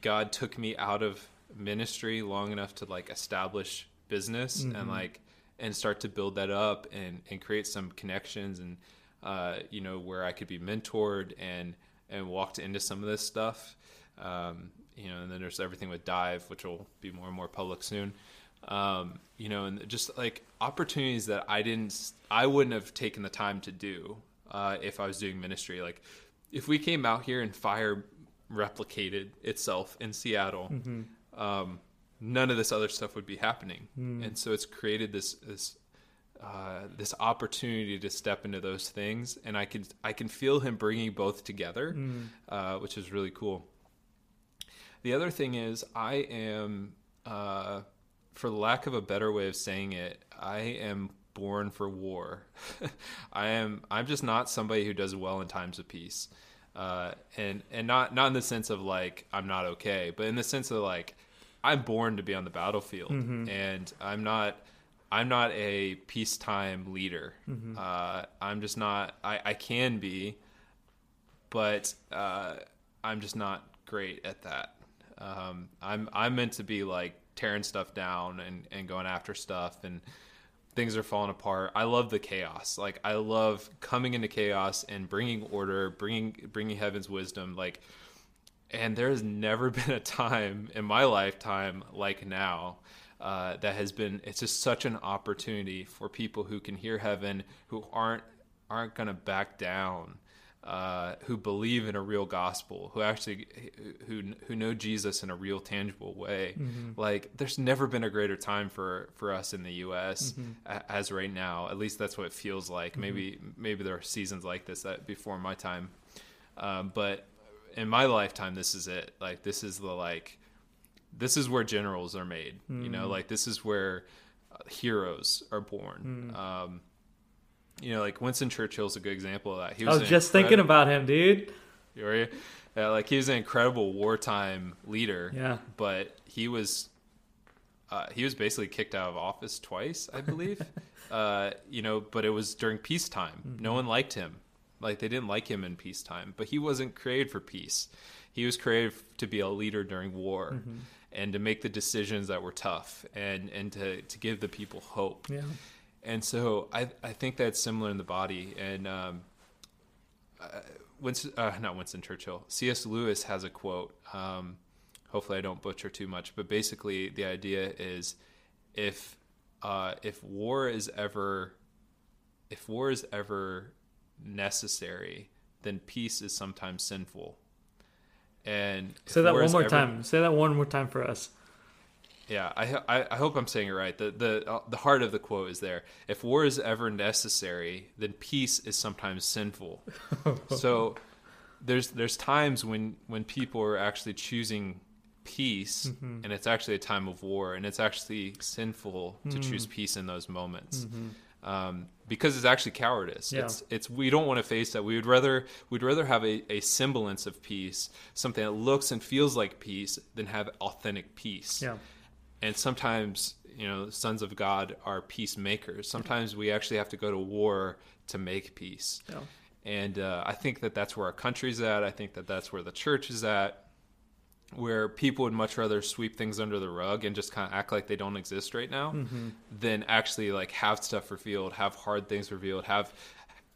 god took me out of ministry long enough to like establish business and like and start to build that up and and create some connections and uh you know where i could be mentored and and walked into some of this stuff. Um you know and then there's everything with DYVE which will be more and more public soon. Um you know and just like opportunities that i didn't i wouldn't have taken the time to do uh if i was doing ministry. Like if we came out here and fire replicated itself in seattle um, none of this other stuff would be happening. And so it's created this this uh, this opportunity to step into those things, and I can I can feel him bringing both together, uh, which is really cool. The other thing is, I am, uh, for lack of a better way of saying it, I am born for war. I am. I'm just not somebody who does well in times of peace, uh, and and not not in the sense of like I'm not okay, but in the sense of like I'm born to be on the battlefield, and I'm not. I'm not a peacetime leader. Uh, I'm just not. I, I can be, but uh, I'm just not great at that. Um, I'm I'm meant to be like tearing stuff down and, and going after stuff and things are falling apart. I love the chaos. Like I love coming into chaos and bringing order, bringing bringing heaven's wisdom. Like, and there has never been a time in my lifetime like now uh, that has been. It's just such an opportunity for people who can hear heaven, who aren't aren't going to back down uh, who believe in a real gospel, who actually who who know Jesus in a real tangible way. Like there's never been a greater time for for us in the U.S. a- as right now. At least that's what it feels like. Maybe maybe there are seasons like this that before my time, um, but in my lifetime, this is it. Like this is the like this is where generals are made. You know, like this is where uh, heroes are born. Um, you know, like Winston Churchill's a good example of that. He I was just thinking about him, dude. Were you? Yeah, like he was an incredible wartime leader. Yeah. But he was, uh, he was basically kicked out of office twice, I believe. uh, you know, but it was during peacetime. No one liked him. Like they didn't like him in peacetime. But he wasn't created for peace. He was created to be a leader during war. And to make the decisions that were tough, and and to, to give the people hope, Yeah. and so I I think that's similar in the body. And um, uh, Winston, uh, not Winston Churchill, C.S. Lewis has a quote. Um, hopefully, I don't butcher too much, but basically, the idea is if uh, if war is ever if war is ever necessary, then peace is sometimes sinful. And say that one more time. Say that one more time for us. Yeah, I, I I hope I'm saying it right. The the uh, the heart of the quote is there. If war is ever necessary, then peace is sometimes sinful. so there's there's times when when people are actually choosing peace Mm-hmm. and it's actually a time of war and it's actually sinful to choose Mm. peace in those moments. Um, because it's actually cowardice. Yeah. It's it's we don't want to face that. We would rather we'd rather have a, a semblance of peace, something that looks and feels like peace, than have authentic peace Yeah. and sometimes you know sons of god are peacemakers sometimes we actually have to go to war to make peace Yeah. and uh, i think that that's where our country's at i think that that's where the church is at where people would much rather sweep things under the rug and just kind of act like they don't exist right now than actually like have stuff revealed have hard things revealed have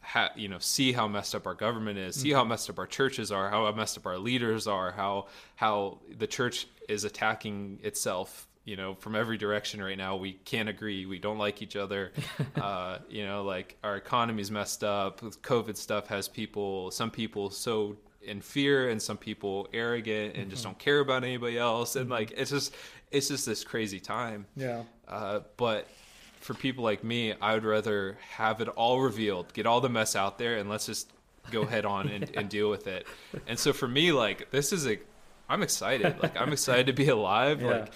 ha, you know see how messed up our government is see how messed up our churches are how messed up our leaders are how how the church is attacking itself you know from every direction right now. We can't agree. We don't like each other. Uh, you know like our economy's messed up. Covid stuff has people some people so in fear and some people arrogant and just don't care about anybody else and like it's just it's just this crazy time Yeah. uh, but for people like me, I would rather have it all revealed, get all the mess out there, and let's just go head on and, and deal with it. And so for me, like this is a, I'm excited. Like I'm excited to be alive. Yeah.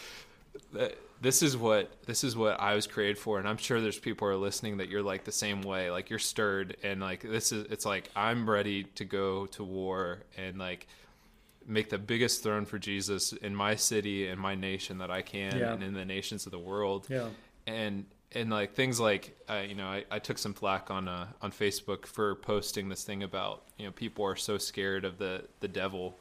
Like this is what this is what I was created for, and I'm sure there's people who are listening that you're like the same way. Like you're stirred, and like this is it's like I'm ready to go to war and like make the biggest throne for Jesus in my city and my nation that I can, Yeah. and in the nations of the world Yeah. and and like things like uh, you know I, I took some flack on uh, on Facebook for posting this thing about you know people are so scared of the the devil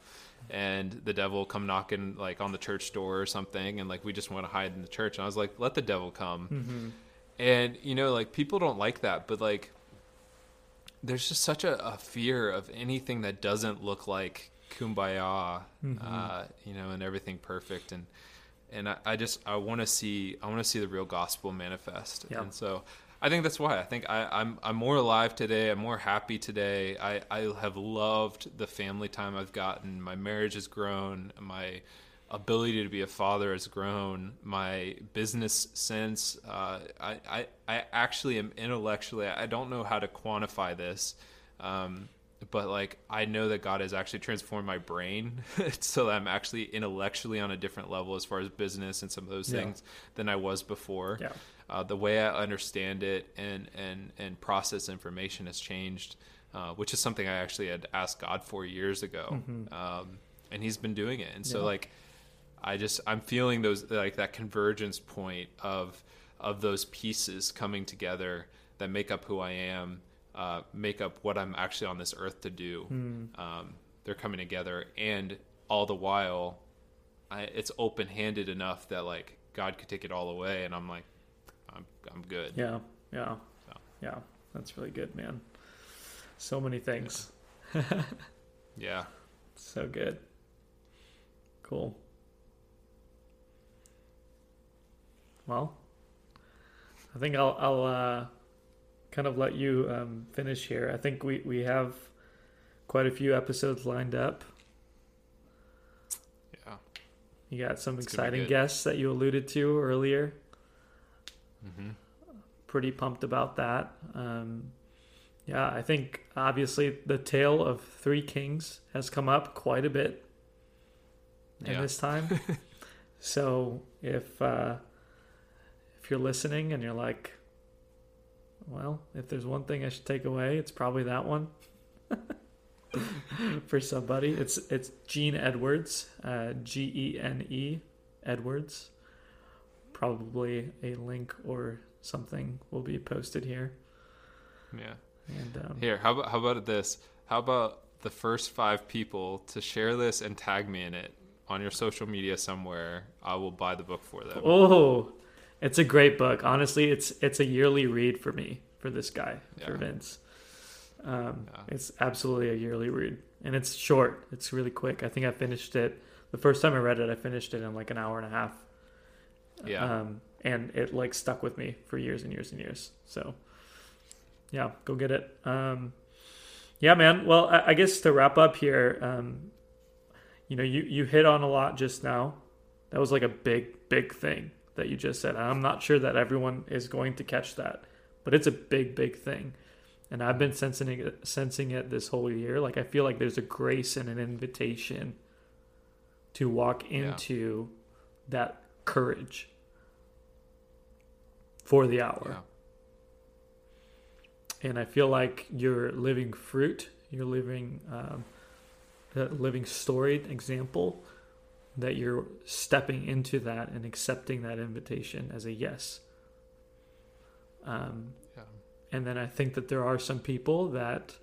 and the devil come knocking like on the church door or something and like we just want to hide in the church and I was like let the devil come and you know like people don't like that but like there's just such a, a fear of anything that doesn't look like kumbaya uh, you know and everything perfect and and I, I just I want to see I want to see the real gospel manifest. Yeah. And so I think that's why I think I, I'm I'm more alive today. I'm more happy today. I, I have loved the family time I've gotten. My marriage has grown. My ability to be a father has grown. My business sense. Uh, I, I I actually am intellectually. I don't know how to quantify this. Um, but like I know that God has actually transformed my brain so that I'm actually intellectually on a different level as far as business and some of those Yeah. things than I was before. Yeah. Uh, the way I understand it and and and process information has changed, uh, which is something I actually had asked God for years ago, um, and He's been doing it. And so like I just I'm feeling those like that convergence point of of those pieces coming together that make up who I am, uh, make up what I'm actually on this earth to do. Um, they're coming together, and all the while, I, it's open handed enough that like God could take it all away, and I'm like, I'm good. Yeah. Yeah. So. Yeah. That's really good, man. So many things. Yeah. So good. Cool. Well, I think I'll I'll uh, kind of let you um, finish here. I think we we have quite a few episodes lined up. Yeah. You got some It's exciting guests that you alluded to earlier. Hmm Pretty pumped about that. Um, yeah, I think obviously the tale of three kings has come up quite a bit in Yeah. this time. so if uh, if you're listening and you're like, well, if there's one thing I should take away, it's probably that one. For somebody, it's it's Gene Edwards, uh, G E N E Edwards. Probably a link or something will be posted here. Yeah. And um, Here, how about how about this? How about the first five people to share this and tag me in it on your social media somewhere? I will buy the book for them. Oh, it's a great book. Honestly, it's it's a yearly read for me for this guy for Vince. Um, Yeah. It's absolutely a yearly read, and it's short. It's really quick. I think I finished it the first time I read it. I finished it in like an hour and a half. Yeah. Um, and it like stuck with me for years and years and years. So, yeah, go get it. Um, yeah, man. Well, I, I guess to wrap up here, um, you know, you you hit on a lot just now. That was like a big big thing that you just said. I'm not sure that everyone is going to catch that, but it's a big big thing. And I've been sensing it, sensing it this whole year. Like I feel like there's a grace and an invitation to walk into yeah. that courage for the hour. Yeah and I feel like you're living fruit. You're living um, a living story example that you're stepping into that and accepting that invitation as a yes. Um, yeah. And then I think that there are some people that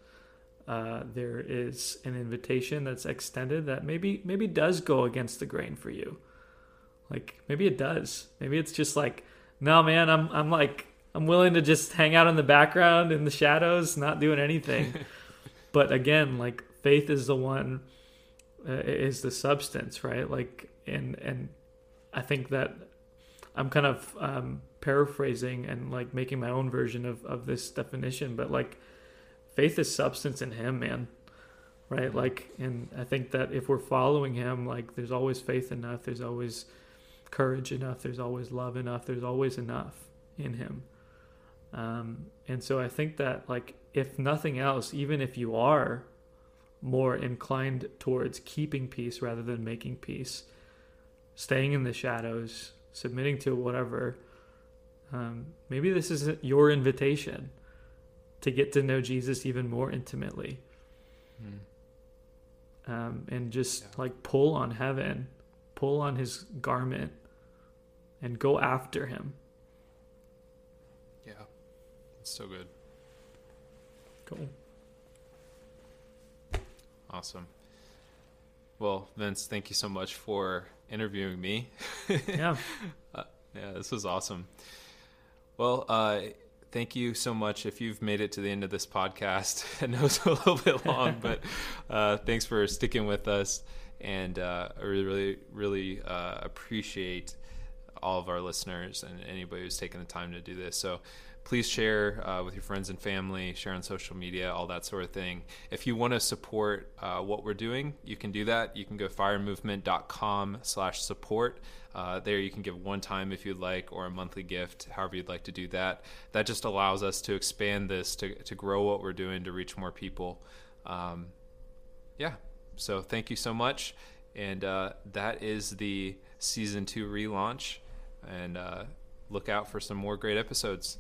uh, there is an invitation that's extended that maybe maybe does go against the grain for you. Like maybe it does. Maybe it's just like, no, man, I'm I'm like I'm willing to just hang out in the background in the shadows, not doing anything. but again, like faith is the one uh, is the substance, right? Like and and I think that I'm kind of um, paraphrasing and like making my own version of of this definition, but like faith is substance in Him, man. Right? Like, and I think that if we're following Him, like, there's always faith enough. There's always courage enough. There's always love enough. There's always enough in Him. Um, and so I think that, like, if nothing else, even if you are more inclined towards keeping peace rather than making peace, staying in the shadows, submitting to whatever, um, maybe this is your invitation to get to know Jesus even more intimately. Hmm. Um, and just yeah. like pull on heaven, pull on his garment, and go after him. Yeah, it's so good. Cool. Awesome. Well, Vince, thank you so much for interviewing me. Yeah. uh, yeah, this was awesome. Well, uh, thank you so much. If you've made it to the end of this podcast, I know it's a little bit long, but uh, thanks for sticking with us. And uh, I really, really, really uh, appreciate all of our listeners and anybody who's taken the time to do this. So, please share uh, with your friends and family, share on social media, all that sort of thing. If you want to support uh, what we're doing, you can do that. You can go firemovement.com slash support. Uh, there you can give one time if you'd like or a monthly gift, however you'd like to do that. That just allows us to expand this, to, to grow what we're doing, to reach more people. Um, yeah, so thank you so much. And uh, that is the season two relaunch. And uh, look out for some more great episodes.